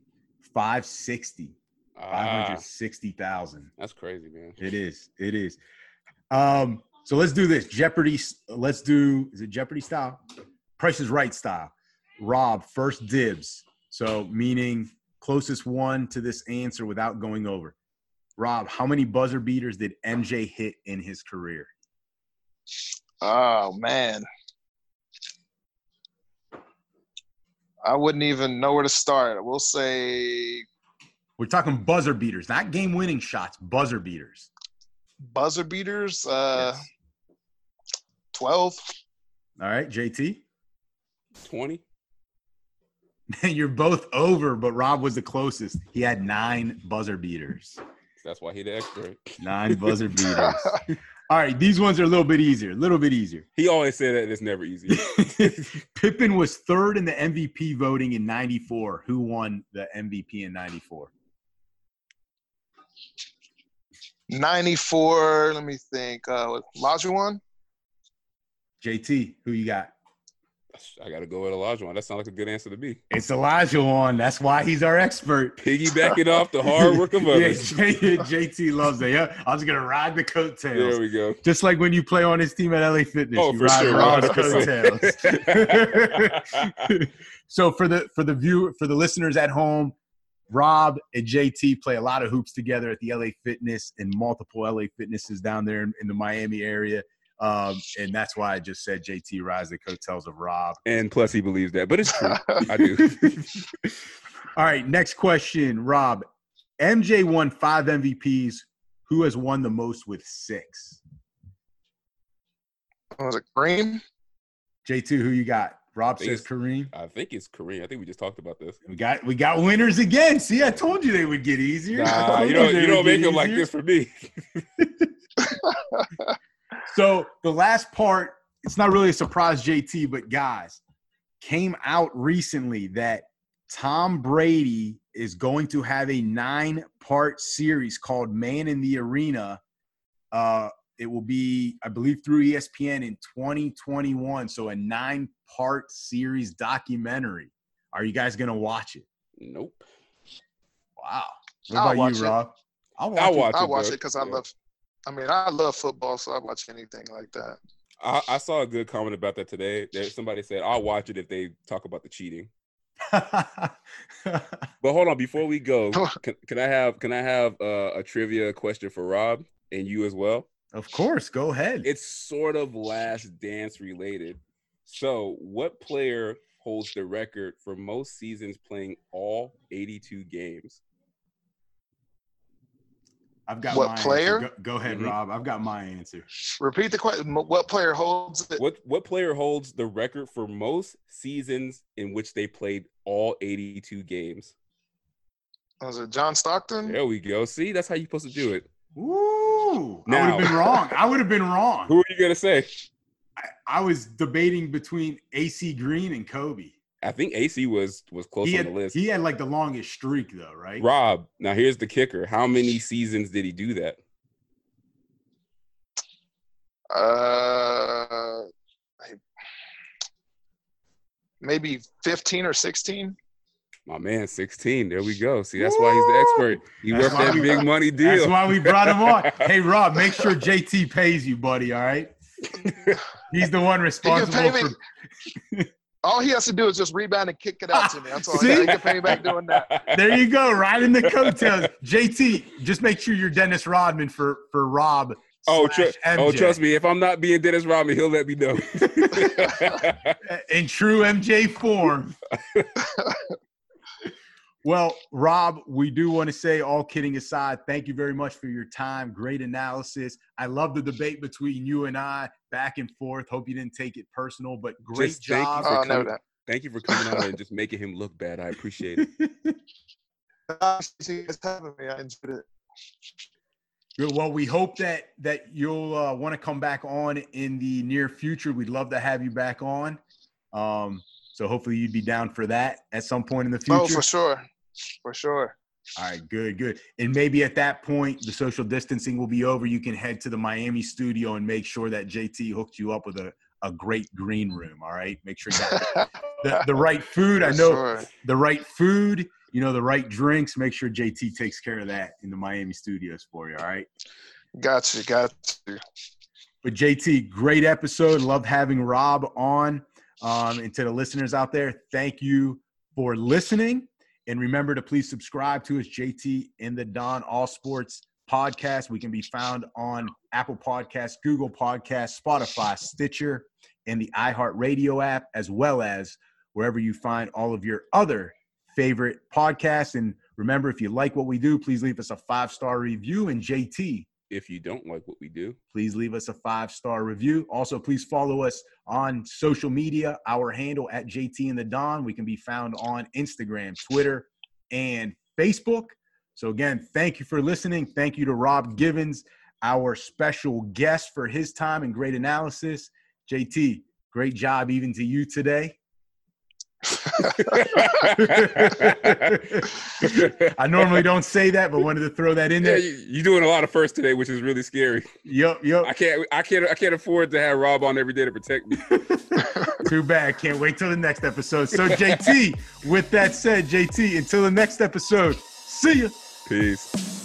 560. Ah, 560,000. that's crazy, man. It is. It is. Um, so let's do this. Jeopardy. Let's do is it Jeopardy style? Price is right style. Rob, first dibs. So meaning closest one to this answer without going over. Rob, how many buzzer beaters did MJ hit in his career? Oh man. I wouldn't even know where to start. We'll say We're talking buzzer beaters, not game winning shots, buzzer beaters. buzzer beaters. Uh, Yes. 12. All right, JT. Twenty. [LAUGHS] You're both over, but Rob was the closest. He had nine buzzer beaters. That's why he the expert. Nine buzzer [LAUGHS] beaters. All right, these ones are a little bit easier. A little bit easier. He always said that it's never easy. [LAUGHS] Pippen was third in the MVP voting in 94. Who won the MVP in 94? 94. Let me think. Uh, Olajuwon? JT, who you got? I got to go with Olajuwon. That sounds like a good answer to me. It's Olajuwon. That's why he's our expert. Piggybacking [LAUGHS] off the hard work of yeah, others. J- JT loves it. Yeah, I was gonna ride the coattails. There we go. Just like when you play on his team at LA Fitness, Oh, you for ride sure, Rob's 100%. coattails. [LAUGHS] so for the for the view for the listeners at home, Rob and JT play a lot of hoops together at the LA Fitness and multiple LA Fitnesses down there in, in the Miami area. Um, and that's why I just said JT rides the coattails of Rob. And plus, he believes that, but it's true. [LAUGHS] I do. [LAUGHS] All right, next question, Rob. MJ won five MVPs. Who has won the most with six? Was it Kareem? JT, who you got? Rob says it's- Kareem. I think it's Kareem. I think we just talked about this. We got we got winners again. See, I told you they would get easier. Nah, you don't. they You don't make get him like this for me. [LAUGHS] So the last part, it's not really a surprise, JT, but guys, came out recently that Tom Brady is going to have a nine-part series called Man in the Arena. Uh, it will be, I believe, through ESPN in 2021. So a nine-part series documentary. Are you guys gonna watch it? Nope. Wow. What I'll about watch you, it. Rob? I'll watch, I'll it. watch I it. watch it because I love. I mean, I love football, so I watch anything like that. I, I saw a good comment about that today. There, somebody said, "I'll watch it if they talk about the cheating." [LAUGHS] But hold on, before we go, [LAUGHS] can, can I have can I have uh, a trivia question for Rob and you as well? of course, go ahead. It's sort of last dance related. So, what player holds the record for most seasons playing all 82 games? I've got What my answer. player? Go, go ahead, Mhm. Rob. I've got my answer. Repeat the question. What player holds it? What what player holds the record for most seasons in which they played all 82 games? Was it John Stockton? There we go. See, that's how you're supposed to do it. Ooh, I would have been wrong. I would have been wrong. Who are you gonna say? I, I was debating between AC Green and Kobe. I think AC was was close He on had, the list. he had like the longest streak though, right? Rob, now here's the kicker. How many seasons did he do that? Uh, maybe 15 or 16. My man, 16. There we go. See, that's why he's the expert. He That's worked that we- big money deal. That's why we brought him on. [LAUGHS] Hey, Rob, make sure JT pays you, buddy. All right. [LAUGHS] He's the one responsible pay me. for. [LAUGHS] All he has to do is just rebound and kick it out to me. That's all. See? I got. He can pay me back doing that. [LAUGHS] There you go, right in the coattails. JT, just make sure you're Dennis Rodman for for Rob. Oh, tr- slash oh, trust me. If I'm not being Dennis Rodman, he'll let me know. [LAUGHS] in true MJ form. [LAUGHS] well, Rob, we do want to say, all kidding aside, thank you very much for your time. Great analysis. I love the debate between you and I, back and forth. Hope you didn't take it personal, but great Just thank you job. for Oh, coming- Thank you for coming out and just making him look bad. I appreciate it. I appreciate you guys having me. I enjoyed it. Good. Well, we hope that that you'll uh, want to come back on in the near future. We'd love to have you back on. Um, so hopefully you'd be down for that at some point in the future. Oh, for sure, for sure. All right, good, good. And maybe at that point, the social distancing will be over. You can head to the Miami studio and make sure that JT hooked you up with a, a great green room. All right, make sure you got the, the [LAUGHS] right food. I know Sure. the right food, you know, the right drinks. Make sure JT takes care of that in the Miami studios for you. All right. Got you, got you. But JT, great episode. Loved having Rob on. Um, and to the listeners out there, thank you for listening. And remember to please subscribe to us, JT in the Don All Sports podcast. We can be found on Apple Podcasts, Google Podcasts, Spotify, Stitcher, and the iHeartRadio app, as well as wherever you find all of your other favorite podcasts. And remember, if you like what we do, please leave us a five star review. And JT, If you don't like what we do, please leave us a five star review. Also, please follow us on social media. Our handle at JT and the Don. We can be found on Instagram, Twitter, and Facebook. So, again, thank you for listening. Thank you to Rob Givens, our special guest, for his time and great analysis. JT, great job even to you today. I normally don't say that, but wanted to throw that in there. you, you're doing a lot of firsts today, which is really scary. Yup, yup. I can't, I can't, I can't afford to have Rob on every day to protect me. [LAUGHS] Too bad. Can't wait till the next episode. So, JT, with that said, JT, until the next episode, see ya. Peace.